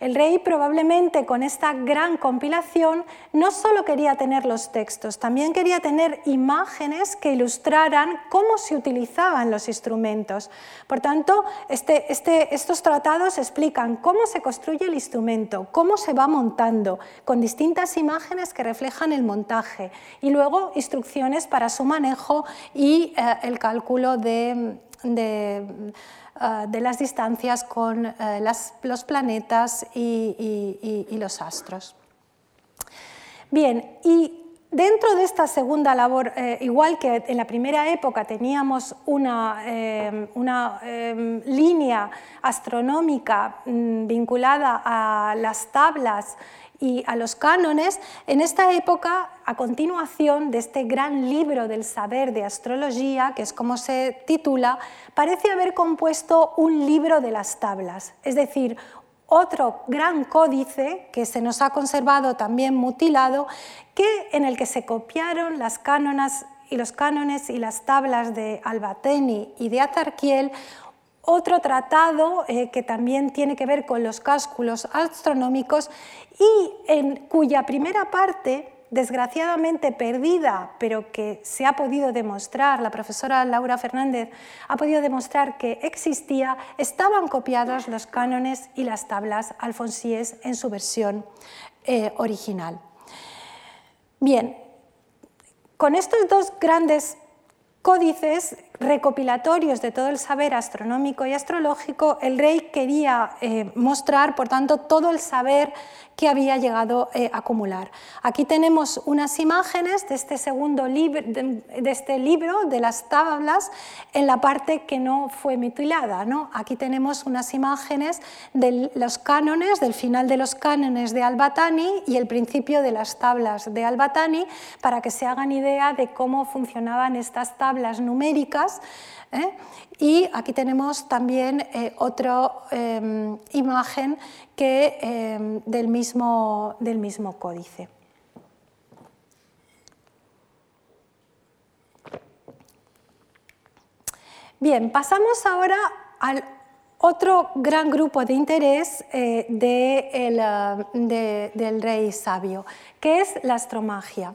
El rey probablemente con esta gran compilación no solo quería tener los textos, también quería tener imágenes que ilustraran cómo se utilizaban los instrumentos. Por tanto, este, este, estos tratados explican cómo se construye el instrumento, cómo se va montando, con distintas imágenes que reflejan el montaje y luego instrucciones para su manejo y eh, el cálculo de eh, de las distancias con eh, los planetas y, los astros. Bien, y dentro de esta segunda labor, eh, igual que en la primera época teníamos una, una línea astronómica mm, vinculada a las tablas y a los cánones, en esta época, a continuación de este gran libro del saber de astrología, que es como se titula, parece haber compuesto un libro de las tablas, es decir, otro gran códice que se nos ha conservado también mutilado, que, en el que se copiaron las cánonas y los cánones y las tablas de Albateni y de Atarquiel, otro tratado eh, que también tiene que ver con los cálculos astronómicos y en cuya primera parte, desgraciadamente perdida, pero que se ha podido demostrar, la profesora Laura Fernández ha podido demostrar que existía, estaban copiados los cánones y las tablas alfonsíes en su versión eh, original. Bien, con estos dos grandes códices recopilatorios de todo el saber astronómico y astrológico, el rey quería eh, mostrar, por tanto, todo el saber que había llegado eh, a acumular. Aquí tenemos unas imágenes de este segundo libro, de, este libro, de las tablas, en la parte que no fue mutilada. ¿no? Aquí tenemos unas imágenes de los cánones, del final de los cánones de Albatani y el principio de las tablas de Albatani, para que se hagan idea de cómo funcionaban estas tablas numéricas. ¿Eh? Y aquí tenemos también eh, otra em, imagen que, em, del, mismo, del mismo códice. Bien, pasamos ahora al otro gran grupo de interés eh, del rey sabio, que es la astromagia.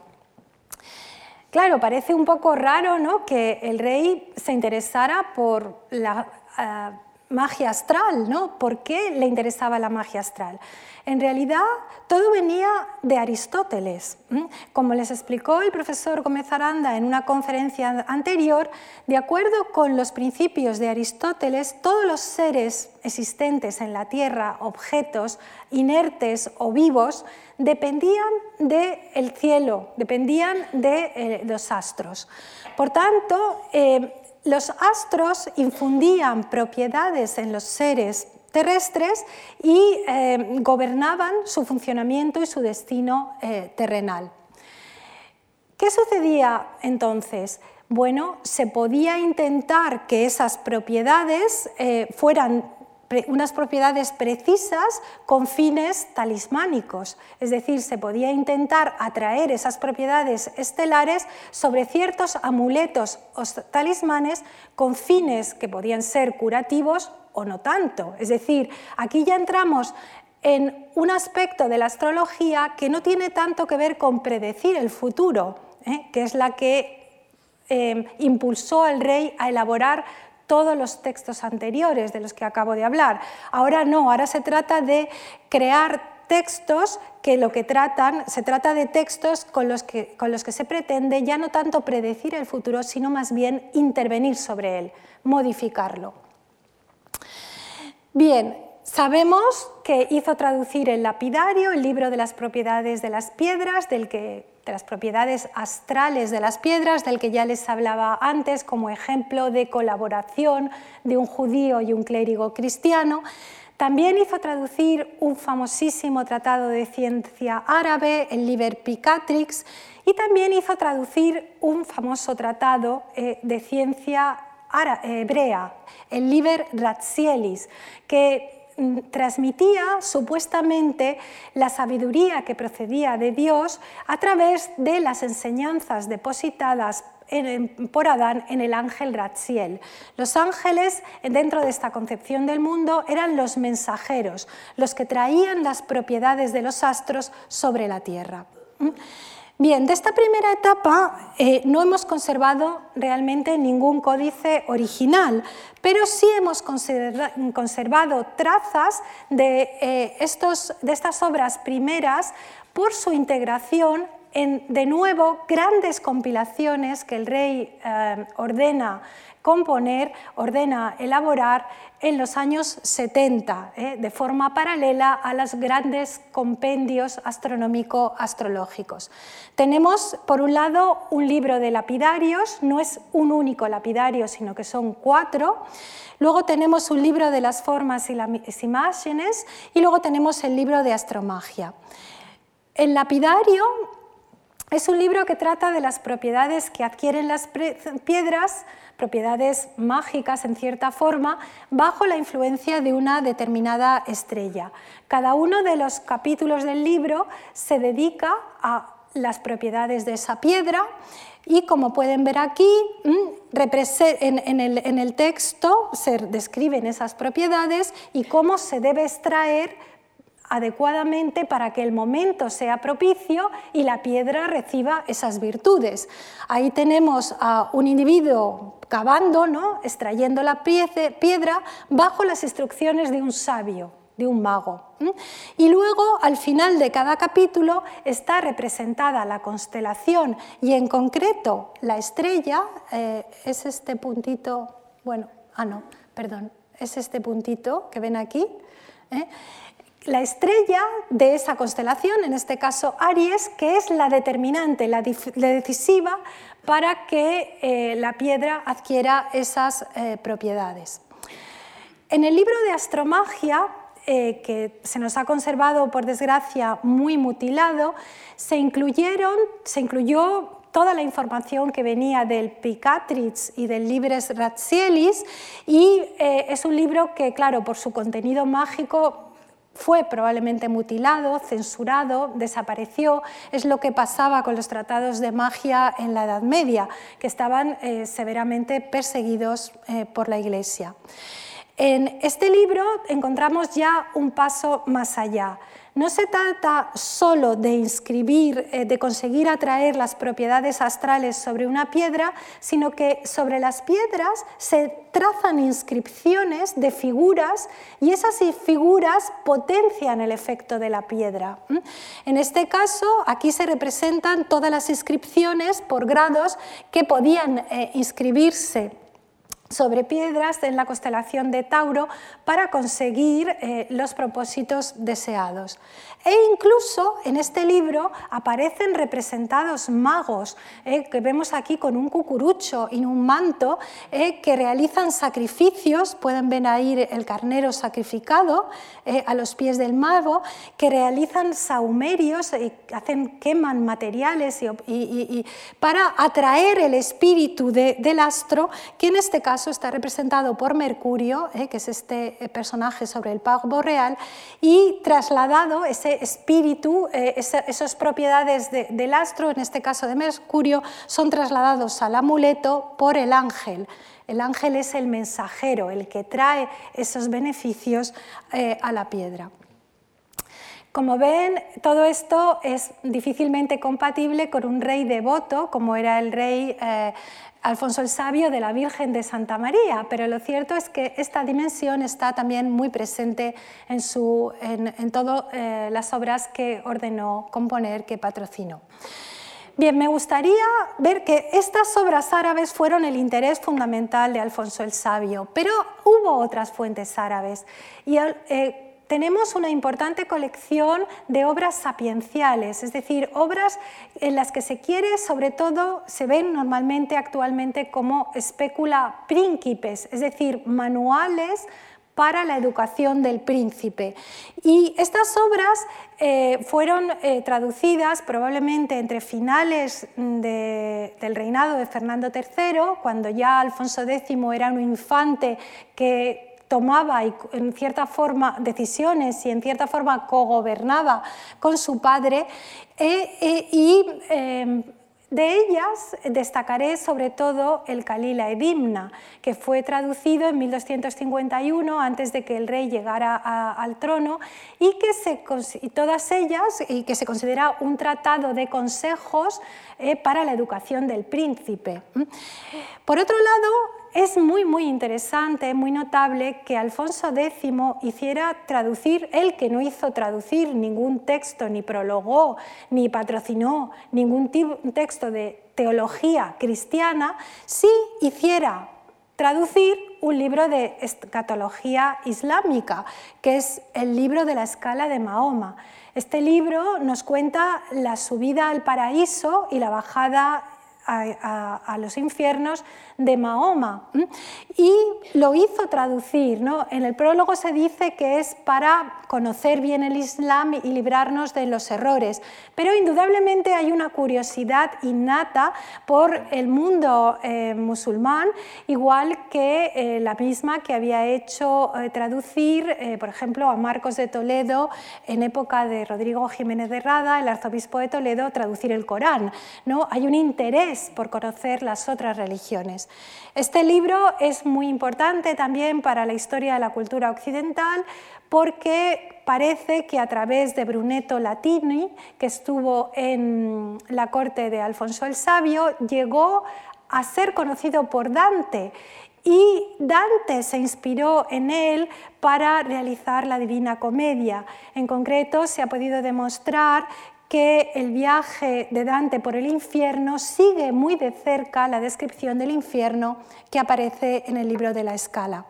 Claro, parece un poco raro ¿no? que el rey se interesara por la eh, magia astral, ¿no? ¿Por qué le interesaba la magia astral? En realidad, todo venía de Aristóteles. Como les explicó el profesor Gómez Aranda en una conferencia anterior, de acuerdo con los principios de Aristóteles, todos los seres existentes en la Tierra, objetos inertes o vivos, dependían del cielo, dependían de eh, los astros. Por tanto, eh, los astros infundían propiedades en los seres terrestres y eh, gobernaban su funcionamiento y su destino terrenal. ¿Qué sucedía entonces? Bueno, se podía intentar que esas propiedades fueran unas propiedades precisas con fines talismánicos. Es decir, se podía intentar atraer esas propiedades estelares sobre ciertos amuletos o talismanes con fines que podían ser curativos o no tanto. Es decir, aquí ya entramos en un aspecto de la astrología que no tiene tanto que ver con predecir el futuro, ¿eh? que es la que eh, impulsó al rey a elaborar todos los textos anteriores de los que acabo de hablar. Ahora no, ahora se trata de crear textos que lo que tratan, se trata de textos con los, que, con los que se pretende ya no tanto predecir el futuro, sino más bien intervenir sobre él, modificarlo. Bien, sabemos que hizo traducir el lapidario, el libro de las propiedades de las piedras, del que de las propiedades astrales de las piedras, del que ya les hablaba antes como ejemplo de colaboración de un judío y un clérigo cristiano. También hizo traducir un famosísimo tratado de ciencia árabe, el Liber Picatrix, y también hizo traducir un famoso tratado eh, de ciencia hebrea, el Liber Ratsielis, que transmitía supuestamente la sabiduría que procedía de Dios a través de las enseñanzas depositadas por Adán en el ángel Ratziel. Los ángeles, dentro de esta concepción del mundo, eran los mensajeros, los que traían las propiedades de los astros sobre la tierra. Bien, de esta primera etapa eh, no hemos conservado realmente ningún códice original, pero sí hemos conservado trazas de, eh, estos, de estas obras primeras por su integración en, de nuevo, grandes compilaciones que el rey eh, ordena componer, ordena elaborar en los años 70, ¿eh? de forma paralela a los grandes compendios astronómico-astrológicos. Tenemos, por un lado, un libro de lapidarios, no es un único lapidario, sino que son cuatro. Luego tenemos un libro de las formas y las imágenes y luego tenemos el libro de astromagia. El lapidario es un libro que trata de las propiedades que adquieren las piedras propiedades mágicas en cierta forma, bajo la influencia de una determinada estrella. Cada uno de los capítulos del libro se dedica a las propiedades de esa piedra y como pueden ver aquí, mm, en el, en el texto se describen esas propiedades y cómo se debe extraer adecuadamente para que el momento sea propicio y la piedra reciba esas virtudes. Ahí tenemos a un individuo cavando, ¿no? extrayendo la piedra bajo las instrucciones de un sabio. de un mago. Y luego, al final de cada capítulo, está representada la constelación y en concreto la estrella, eh, es este puntito, bueno, ah no, perdón, es este puntito que ven aquí. ¿eh? La estrella de esa constelación, en este caso Aries, que es la determinante, la, decisiva para que eh, la piedra adquiera esas propiedades. En el libro de astromagia eh, que se nos ha conservado, por desgracia, muy mutilado, se, incluyeron, se incluyó toda la información que venía del Picatrix y del Libres Ratsielis y eh, es un libro que, claro, por su contenido mágico fue probablemente mutilado, censurado, desapareció. Es lo que pasaba con los tratados de magia en la Edad Media, que estaban eh, severamente perseguidos por la Iglesia. En este libro encontramos ya un paso más allá. No se trata solo de inscribir, eh, de conseguir atraer las propiedades astrales sobre una piedra, sino que sobre las piedras se trazan inscripciones de figuras y esas figuras potencian el efecto de la piedra. En este caso, aquí se representan todas las inscripciones por grados que podían eh, inscribirse sobre piedras en la constelación de Tauro para conseguir eh, los propósitos deseados. E incluso en este libro aparecen representados magos, eh, que vemos aquí con un cucurucho y un manto, eh, que realizan sacrificios, pueden ver ahí el carnero sacrificado a los pies del mago, que realizan saumerios, hacen, queman materiales y, para atraer el espíritu del astro, que en este caso está representado por Mercurio, eh, que es este eh, personaje sobre el pavo real, y trasladado ese espíritu, eh, esas propiedades del astro, en este caso de Mercurio, son trasladados al amuleto por el ángel. El ángel es el mensajero, el que trae esos beneficios a la piedra. Como ven, todo esto es difícilmente compatible con un rey devoto, como era el rey Alfonso el Sabio de la Virgen de Santa María, pero lo cierto es que esta dimensión está también muy presente en, en, todas eh, las obras que ordenó componer, que patrocinó. Bien, me gustaría ver que estas obras árabes fueron el interés fundamental de Alfonso el Sabio, pero hubo otras fuentes árabes y eh, tenemos una importante colección de obras sapienciales, es decir, obras en las que se quiere, sobre todo, se ven normalmente actualmente como especula príncipes, es decir, manuales para la educación del príncipe. Y estas obras eh, fueron eh, traducidas probablemente entre finales del reinado de Fernando III, cuando ya Alfonso X era un infante que tomaba en cierta forma decisiones y en cierta forma cogobernaba con su padre eh, eh, y em, de ellas destacaré sobre todo el Kalila Edimna, que fue traducido en 1251 antes de que el rey llegara al trono y que se, y todas ellas y que se considera un tratado de consejos eh, para la educación del príncipe. Por otro lado, es muy, muy interesante, muy notable que Alfonso X hiciera traducir, él que no hizo traducir ningún texto, ni prologó, ni patrocinó ningún texto de teología cristiana, sí hiciera traducir un libro de escatología islámica, que es el libro de la escala de Mahoma. Este libro nos cuenta la subida al paraíso y la bajada a, los infiernos de Mahoma. Y lo hizo traducir. ¿no? En el prólogo se dice que es para conocer bien el Islam y librarnos de los errores, pero indudablemente hay una curiosidad innata por el mundo eh, musulmán, igual que eh, la misma que había hecho eh, traducir, por ejemplo, a Marcos de Toledo en época de Rodrigo Jiménez de Rada, el arzobispo de Toledo, traducir el Corán. ¿no? Hay un interés por conocer las otras religiones. Este libro es muy importante también para la historia de la cultura occidental porque parece que a través de Brunetto Latini, que estuvo en la corte de Alfonso el Sabio, llegó a ser conocido por Dante y Dante se inspiró en él para realizar la Divina Comedia. En concreto, se ha podido demostrar que el viaje de Dante por el infierno sigue muy de cerca la descripción del infierno que aparece en el libro de la escala.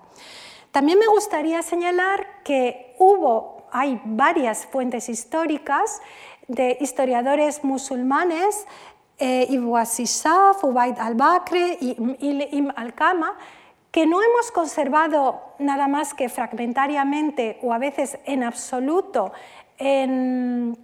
También me gustaría señalar que hubo, hay varias fuentes históricas de historiadores musulmanes, eh, Ibn Ubaid al-Bakr y Ibn al-Kama, que no hemos conservado nada más que fragmentariamente o a veces en absoluto en,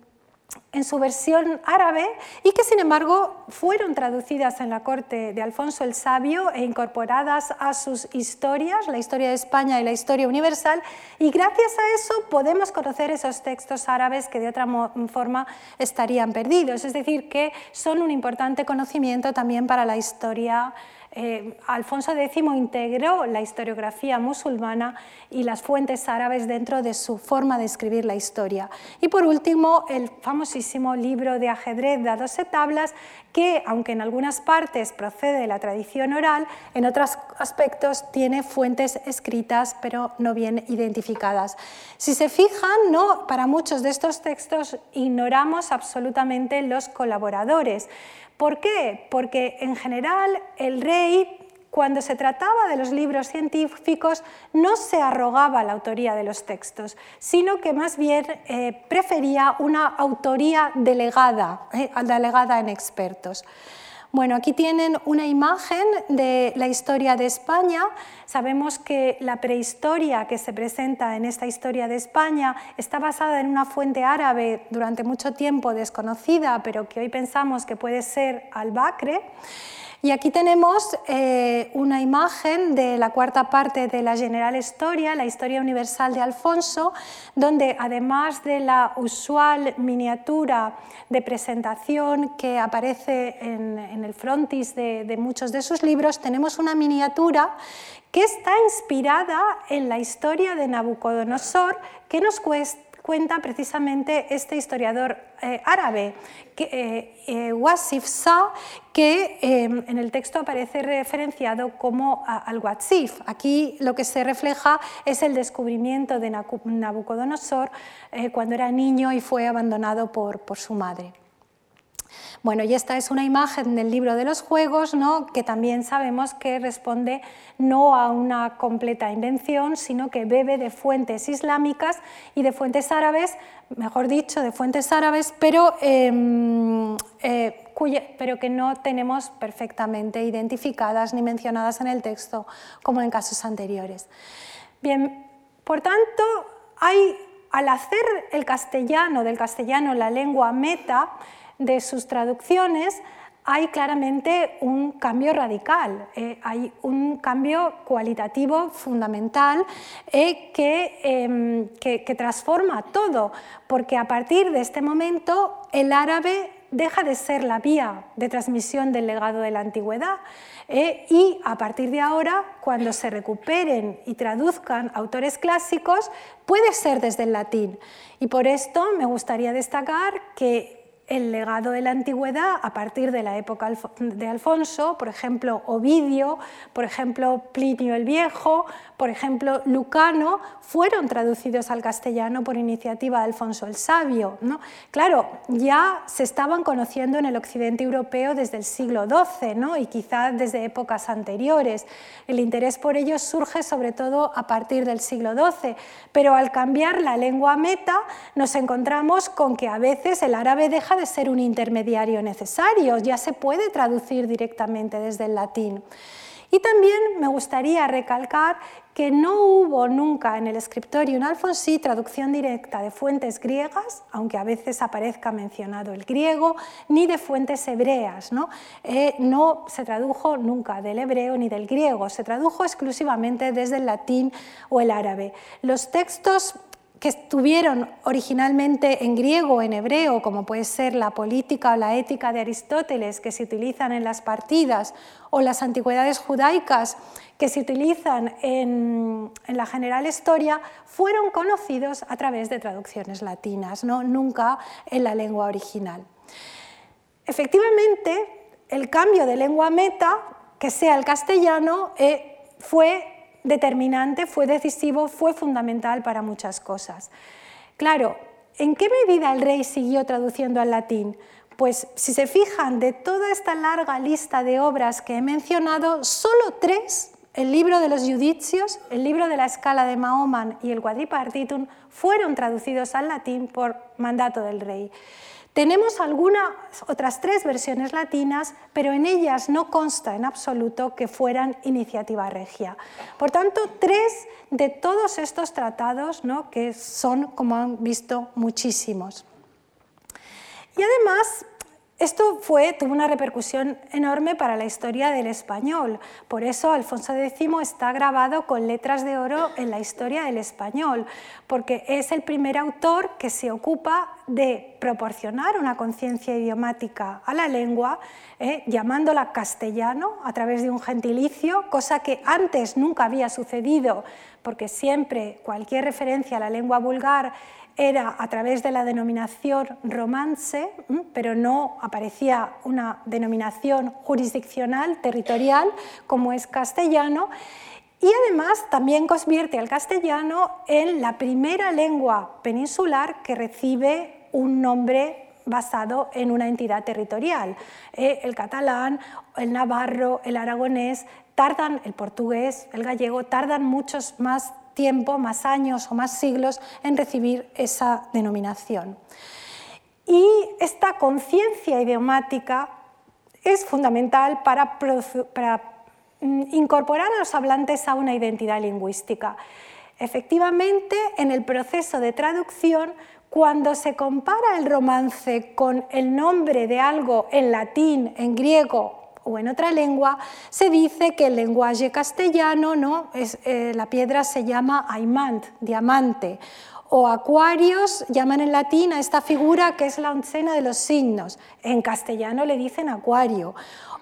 su versión árabe y que sin embargo fueron traducidas en la corte de Alfonso el Sabio e incorporadas a sus historias, la historia de España y la historia universal, y gracias a eso podemos conocer esos textos árabes que de otra forma estarían perdidos, es decir, que son un importante conocimiento también para la historia eh, Alfonso X integró la historiografía musulmana y las fuentes árabes dentro de su forma de escribir la historia. Y por último, el famosísimo libro de ajedrez de a 12 tablas, que aunque en algunas partes procede de la tradición oral, en otros aspectos tiene fuentes escritas pero no bien identificadas. Si se fijan, ¿no? para muchos de estos textos ignoramos absolutamente los colaboradores. ¿Por qué? Porque en general el rey, cuando se trataba de los libros científicos, no se arrogaba la autoría de los textos, sino que más bien eh, prefería una autoría delegada, eh, delegada en expertos. Bueno, aquí tienen una imagen de la historia de España. Sabemos que la prehistoria que se presenta en esta historia de España está basada en una fuente árabe durante mucho tiempo desconocida, pero que hoy pensamos que puede ser al-Bakre. Y aquí tenemos eh, una imagen de la cuarta parte de la General Historia, la Historia Universal de Alfonso, donde además de la usual miniatura de presentación que aparece en, el frontis de, de muchos de sus libros, tenemos una miniatura que está inspirada en la historia de Nabucodonosor, que nos cuesta cuenta precisamente este historiador eh, árabe, que, eh, eh, Wasif Sa, que en el texto aparece referenciado como al-Watzif. Aquí lo que se refleja es el descubrimiento de Nabucodonosor cuando era niño y fue abandonado por su madre. Bueno, y esta es una imagen del libro de los juegos, ¿no? que también sabemos que responde no a una completa invención, sino que bebe de fuentes islámicas y de fuentes árabes, mejor dicho, de fuentes árabes, pero, em, eh, pero que no tenemos perfectamente identificadas ni mencionadas en el texto, como en casos anteriores. Bien, por tanto, hay, al hacer el castellano, del castellano la lengua meta, de sus traducciones hay claramente un cambio radical, eh, hay un cambio cualitativo fundamental eh, em, que, que, transforma todo, porque a partir de este momento el árabe deja de ser la vía de transmisión del legado de la antigüedad eh, y a partir de ahora, cuando se recuperen y traduzcan autores clásicos, puede ser desde el latín. Y por esto me gustaría destacar que el legado de la antigüedad a partir de la época de Alfonso, por ejemplo Ovidio, por ejemplo Plinio el Viejo, por ejemplo Lucano, fueron traducidos al castellano por iniciativa de Alfonso el Sabio. ¿no? Claro, ya se estaban conociendo en el occidente europeo desde el siglo XII ¿no? y quizás desde épocas anteriores. El interés por ellos surge sobre todo a partir del siglo XII, pero al cambiar la lengua meta nos encontramos con que a veces el árabe deja de ser un intermediario necesario, ya se puede traducir directamente desde el latín. Y también me gustaría recalcar que no hubo nunca en el Scriptorium Alfonsi traducción directa de fuentes griegas, aunque a veces aparezca mencionado el griego, ni de fuentes hebreas. ¿no? Eh, no se tradujo nunca del hebreo ni del griego, se tradujo exclusivamente desde el latín o el árabe. Los textos que estuvieron originalmente en griego o en hebreo, como puede ser la política o la ética de Aristóteles, que se utilizan en las partidas, o las antigüedades judaicas, que se utilizan en, la general historia, fueron conocidos a través de traducciones latinas, ¿no? nunca en la lengua original. Efectivamente, el cambio de lengua meta, que sea el castellano, eh, fue determinante, fue decisivo, fue fundamental para muchas cosas. Claro, ¿en qué medida el rey siguió traduciendo al latín? Pues si se fijan, de toda esta larga lista de obras que he mencionado, solo tres, el libro de los judicios, el libro de la escala de Mahoman y el quadripartitum, fueron traducidos al latín por mandato del rey. Tenemos algunas otras tres versiones latinas, pero en ellas no consta en absoluto que fueran iniciativa regia. Por tanto, tres de todos estos tratados, ¿no? que son, como han visto, muchísimos. Y además, esto tuvo una repercusión enorme para la historia del español. Por eso Alfonso X está grabado con letras de oro en la historia del español, porque es el primer autor que se ocupa de proporcionar una conciencia idiomática a la lengua, eh, llamándola castellano a través de un gentilicio, cosa que antes nunca había sucedido, porque siempre cualquier referencia a la lengua vulgar era a través de la denominación romance, pero no aparecía una denominación jurisdiccional, territorial, como es castellano, y además también convierte al castellano en la primera lengua peninsular que recibe un nombre basado en una entidad territorial. Eh, el catalán, el navarro, el aragonés, tardan, el portugués, el gallego, tardan muchos más tiempo, más años o más siglos en recibir esa denominación. Y esta conciencia idiomática es fundamental para, mm, incorporar a los hablantes a una identidad lingüística. Efectivamente, en el proceso de traducción, cuando se compara el romance con el nombre de algo en latín, en griego o en otra lengua, se dice que el lenguaje castellano, ¿no? es, eh, la piedra se llama aimant, diamante, o acuarios llaman en latín a esta figura que es la oncena de los signos, en castellano le dicen acuario,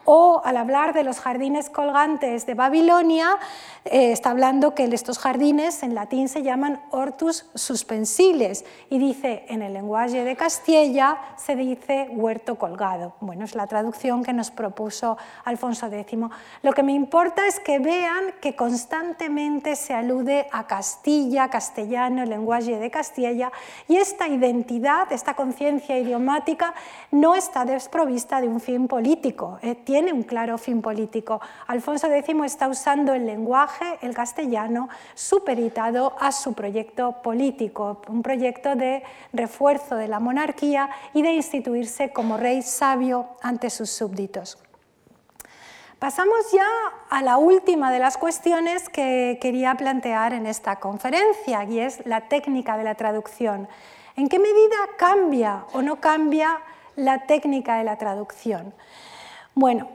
o al hablar de los jardines colgantes de Babilonia, eh, está hablando que estos jardines en latín se llaman hortus suspensiles y dice en el lenguaje de Castilla se dice huerto colgado. Bueno, es la traducción que nos propuso Alfonso X. Lo que me importa es que vean que constantemente se alude a Castilla, castellano, el lenguaje de Castilla y esta identidad, esta conciencia idiomática no está desprovista de un fin político. Eh, tiene un claro fin político. Alfonso X está usando el lenguaje, el castellano, superitado a su proyecto político, un proyecto de refuerzo de la monarquía y de instituirse como rey sabio ante sus súbditos. Pasamos ya a la última de las cuestiones que quería plantear en esta conferencia, y es la técnica de la traducción. ¿En qué medida cambia o no cambia la técnica de la traducción? Bueno,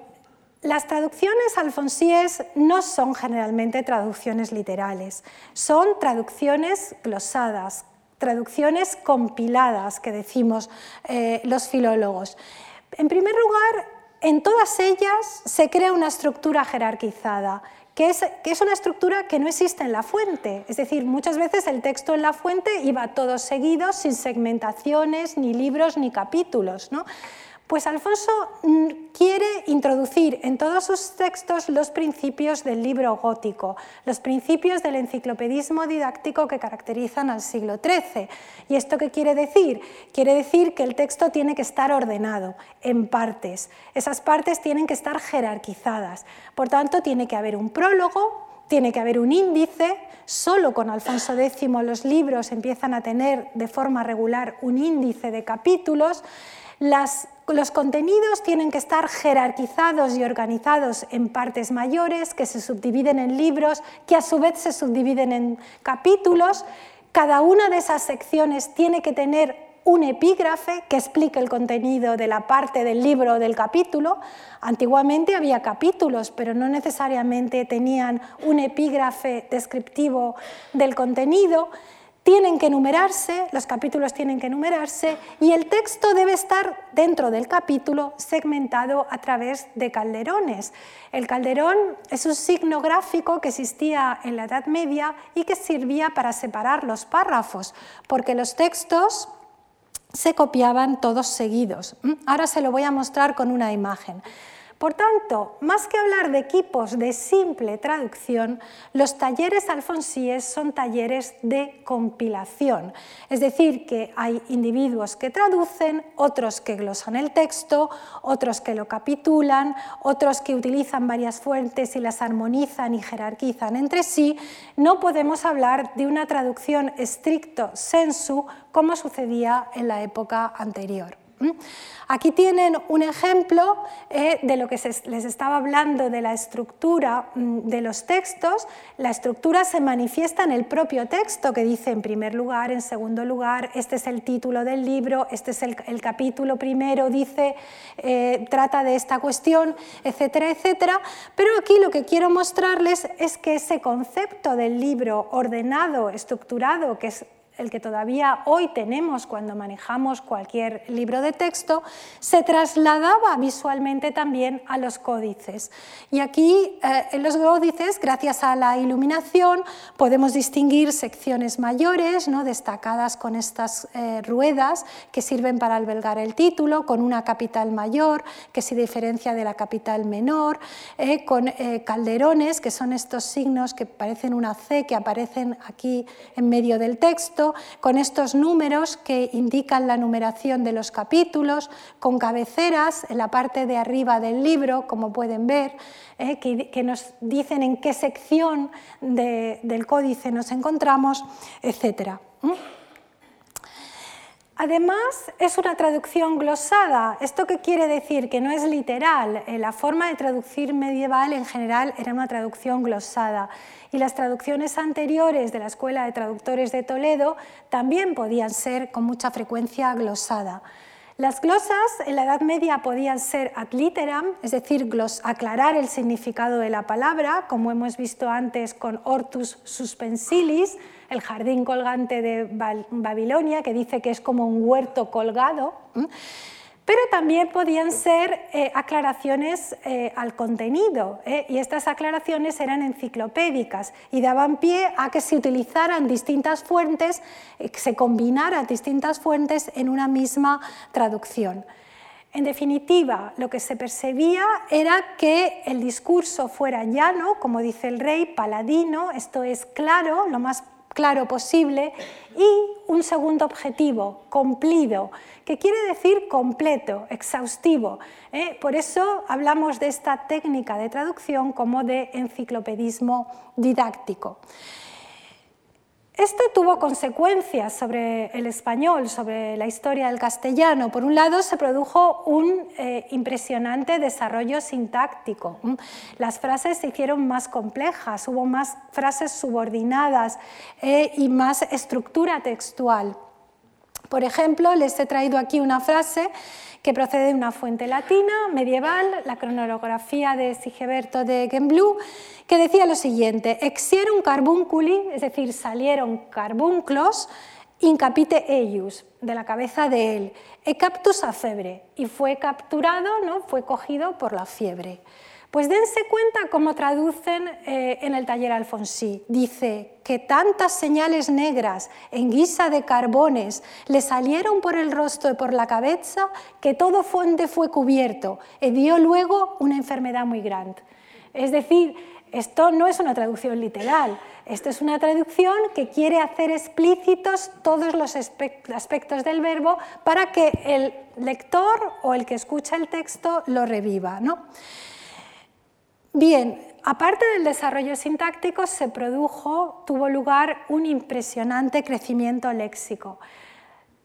las traducciones alfonsíes no son generalmente traducciones literales, son traducciones glosadas, traducciones compiladas, que decimos eh, los filólogos. En primer lugar, en todas ellas se crea una estructura jerarquizada, que es, que es, una estructura que no existe en la fuente. Es decir, muchas veces el texto en la fuente iba todo seguido, sin segmentaciones, ni libros, ni capítulos. ¿no? Pues Alfonso mm, quiere introducir en todos sus textos los principios del libro gótico, los principios del enciclopedismo didáctico que caracterizan al siglo XIII. ¿Y esto qué quiere decir? Quiere decir que el texto tiene que estar ordenado en partes. Esas partes tienen que estar jerarquizadas. Por tanto, tiene que haber un prólogo, tiene que haber un índice, solo con Alfonso X los libros empiezan a tener de forma regular un índice de capítulos, los contenidos tienen que estar jerarquizados y organizados en partes mayores que se subdividen en libros, que a su vez se subdividen en capítulos. Cada una de esas secciones tiene que tener un epígrafe que explique el contenido de la parte del libro o del capítulo. Antiguamente había capítulos, pero no necesariamente tenían un epígrafe descriptivo del contenido tienen que numerarse, los capítulos tienen que numerarse y el texto debe estar dentro del capítulo segmentado a través de calderones. El calderón es un signo gráfico que existía en la Edad Media y que servía para separar los párrafos, porque los textos se copiaban todos seguidos. Ahora se lo voy a mostrar con una imagen. Por tanto, más que hablar de equipos de simple traducción, los talleres alfonsíes son talleres de compilación, es decir, que hay individuos que traducen, otros que glosan el texto, otros que lo capitulan, otros que utilizan varias fuentes y las armonizan y jerarquizan entre sí. No podemos hablar de una traducción estricto sensu como sucedía en la época anterior. Aquí tienen un ejemplo eh, de lo que les estaba hablando de la estructura mm, de los textos. La estructura se manifiesta en el propio texto que dice en primer lugar, en segundo lugar, este es el título del libro, este es el, capítulo primero, dice, eh, trata de esta cuestión, etcétera, etcétera. Pero aquí lo que quiero mostrarles es que ese concepto del libro ordenado, estructurado, que es el que todavía hoy tenemos cuando manejamos cualquier libro de texto, se trasladaba visualmente también a los códices. Y aquí eh, en los códices, gracias a la iluminación, podemos distinguir secciones mayores, ¿no? destacadas con estas eh, ruedas que sirven para albergar el título, con una capital mayor que se diferencia de la capital menor, eh, con calderones, que son estos signos que parecen una C que aparecen aquí en medio del texto, con estos números que indican la numeración de los capítulos, con cabeceras en la parte de arriba del libro, como pueden ver, eh, que, nos dicen en qué sección del códice nos encontramos, etc. Además, es una traducción glosada. ¿Esto qué quiere decir? Que no es literal. Eh, la forma de traducir medieval en general era una traducción glosada. Y las traducciones anteriores de la Escuela de Traductores de Toledo también podían ser con mucha frecuencia glosada. Las glosas en la Edad Media podían ser ad literam, es decir, aclarar el significado de la palabra, como hemos visto antes con Hortus suspensilis, el jardín colgante de Babilonia, que dice que es como un huerto colgado, pero también podían ser eh, aclaraciones eh, al contenido, ¿eh? y estas aclaraciones eran enciclopédicas y daban pie a que se utilizaran distintas fuentes, que se combinaran distintas fuentes en una misma traducción. En definitiva, lo que se percibía era que el discurso fuera llano, como dice el rey, paladino, esto es claro, lo más claro posible, y un segundo objetivo, cumplido, que quiere decir completo, exhaustivo. ¿eh? Por eso hablamos de esta técnica de traducción como de enciclopedismo didáctico. Esto tuvo consecuencias sobre el español, sobre la historia del castellano. Por un lado, se produjo un eh, impresionante desarrollo sintáctico. Las frases se hicieron más complejas, hubo más frases subordinadas eh, y más estructura textual. Por ejemplo, les he traído aquí una frase que procede de una fuente latina medieval, la cronología de Sigeberto de Gembloux, que decía lo siguiente: Exierum carbunculi, es decir, salieron carbunclos, incapite eius, de la cabeza de él, e captus a febre, y fue capturado, ¿no? fue cogido por la fiebre. Pues dense cuenta cómo traducen eh, en el taller Alfonsí. Dice que tantas señales negras en guisa de carbones le salieron por el rostro y por la cabeza que todo fuente fue cubierto y dio luego una enfermedad muy grande. Es decir, esto no es una traducción literal, esto es una traducción que quiere hacer explícitos todos los aspectos del verbo para que el lector o el que escucha el texto lo reviva. ¿no? Bien, aparte del desarrollo sintáctico, se produjo, tuvo lugar un impresionante crecimiento léxico,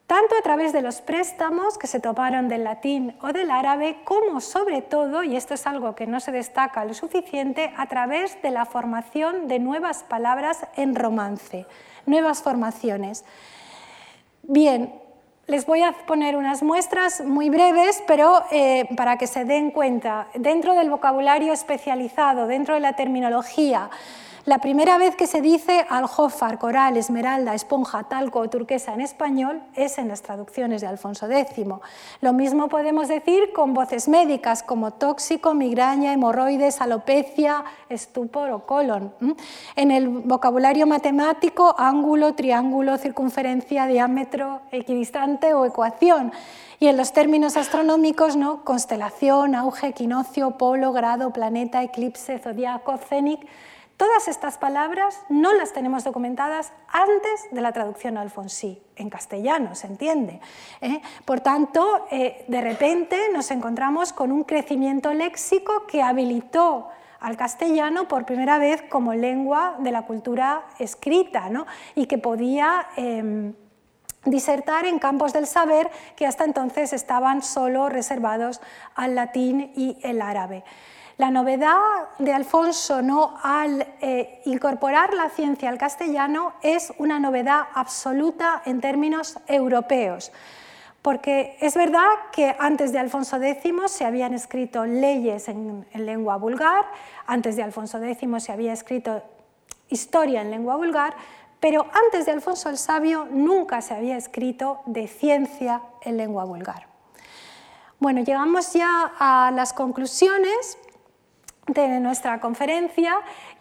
tanto a través de los préstamos que se tomaron del latín o del árabe, como sobre todo, y esto es algo que no se destaca lo suficiente, a través de la formación de nuevas palabras en romance, nuevas formaciones. Bien, les voy a poner unas muestras muy breves, pero eh, para que se den cuenta, dentro del vocabulario especializado, dentro de la terminología La primera vez que se dice aljófar, coral, esmeralda, esponja, talco o turquesa en español es en las traducciones de Alfonso X. Lo mismo podemos decir con voces médicas como tóxico, migraña, hemorroides, alopecia, estupor o colon. En el vocabulario matemático, ángulo, triángulo, circunferencia, diámetro, equidistante o ecuación. Y en los términos astronómicos, ¿no? constelación, auge, equinoccio, polo, grado, planeta, eclipse, zodiaco, cénic. Todas estas palabras no las tenemos documentadas antes de la traducción alfonsí, en castellano, se entiende. ¿eh? Por tanto, eh, de repente nos encontramos con un crecimiento léxico que habilitó al castellano por primera vez como lengua de la cultura escrita ¿no? y que podía em, disertar en campos del saber que hasta entonces estaban solo reservados al latín y el árabe. La novedad de Alfonso ¿no? al eh, incorporar la ciencia al castellano es una novedad absoluta en términos europeos, porque es verdad que antes de Alfonso X se habían escrito leyes en lengua vulgar, antes de Alfonso X se había escrito historia en lengua vulgar, pero antes de Alfonso el Sabio nunca se había escrito de ciencia en lengua vulgar. Bueno, llegamos ya a las conclusiones de nuestra conferencia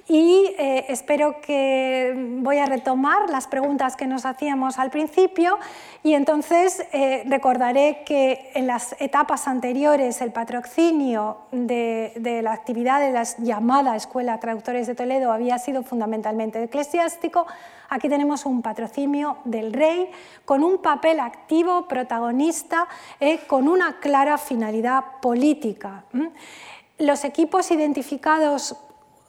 y eh, espero que voy a retomar las preguntas que nos hacíamos al principio y entonces eh, recordaré que en las etapas anteriores el patrocinio de, la actividad de la llamada Escuela Traductores de Toledo había sido fundamentalmente eclesiástico. Aquí tenemos un patrocinio del rey con un papel activo, protagonista, eh, con una clara finalidad política. Los equipos identificados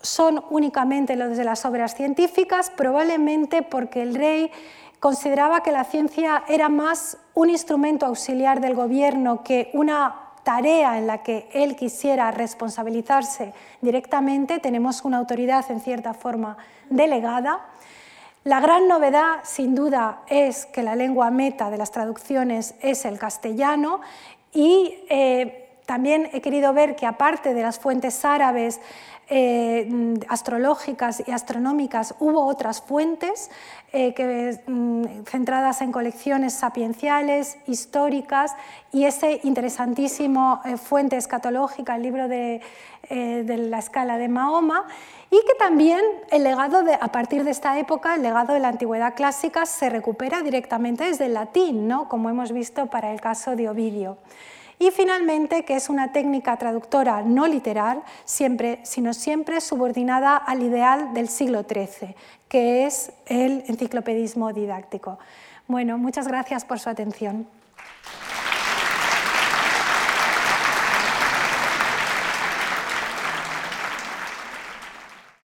son únicamente los de las obras científicas, probablemente porque el rey consideraba que la ciencia era más un instrumento auxiliar del gobierno que una tarea en la que él quisiera responsabilizarse directamente. Tenemos una autoridad en cierta forma delegada. La gran novedad, sin duda, es que la lengua meta de las traducciones es el castellano y eh, también he querido ver que aparte de las fuentes árabes, eh, astrológicas y astronómicas hubo otras fuentes eh, que, mm, centradas en colecciones sapienciales, históricas y ese interesantísimo eh, fuente escatológica, el libro de, de, la escala de Mahoma, y que también el legado de, a partir de esta época, el legado de la antigüedad clásica se recupera directamente desde el latín, ¿no? como hemos visto para el caso de Ovidio. Y finalmente, que es una técnica traductora no literal, siempre, sino siempre subordinada al ideal del siglo XIII, que es el enciclopedismo didáctico. Bueno, muchas gracias por su atención.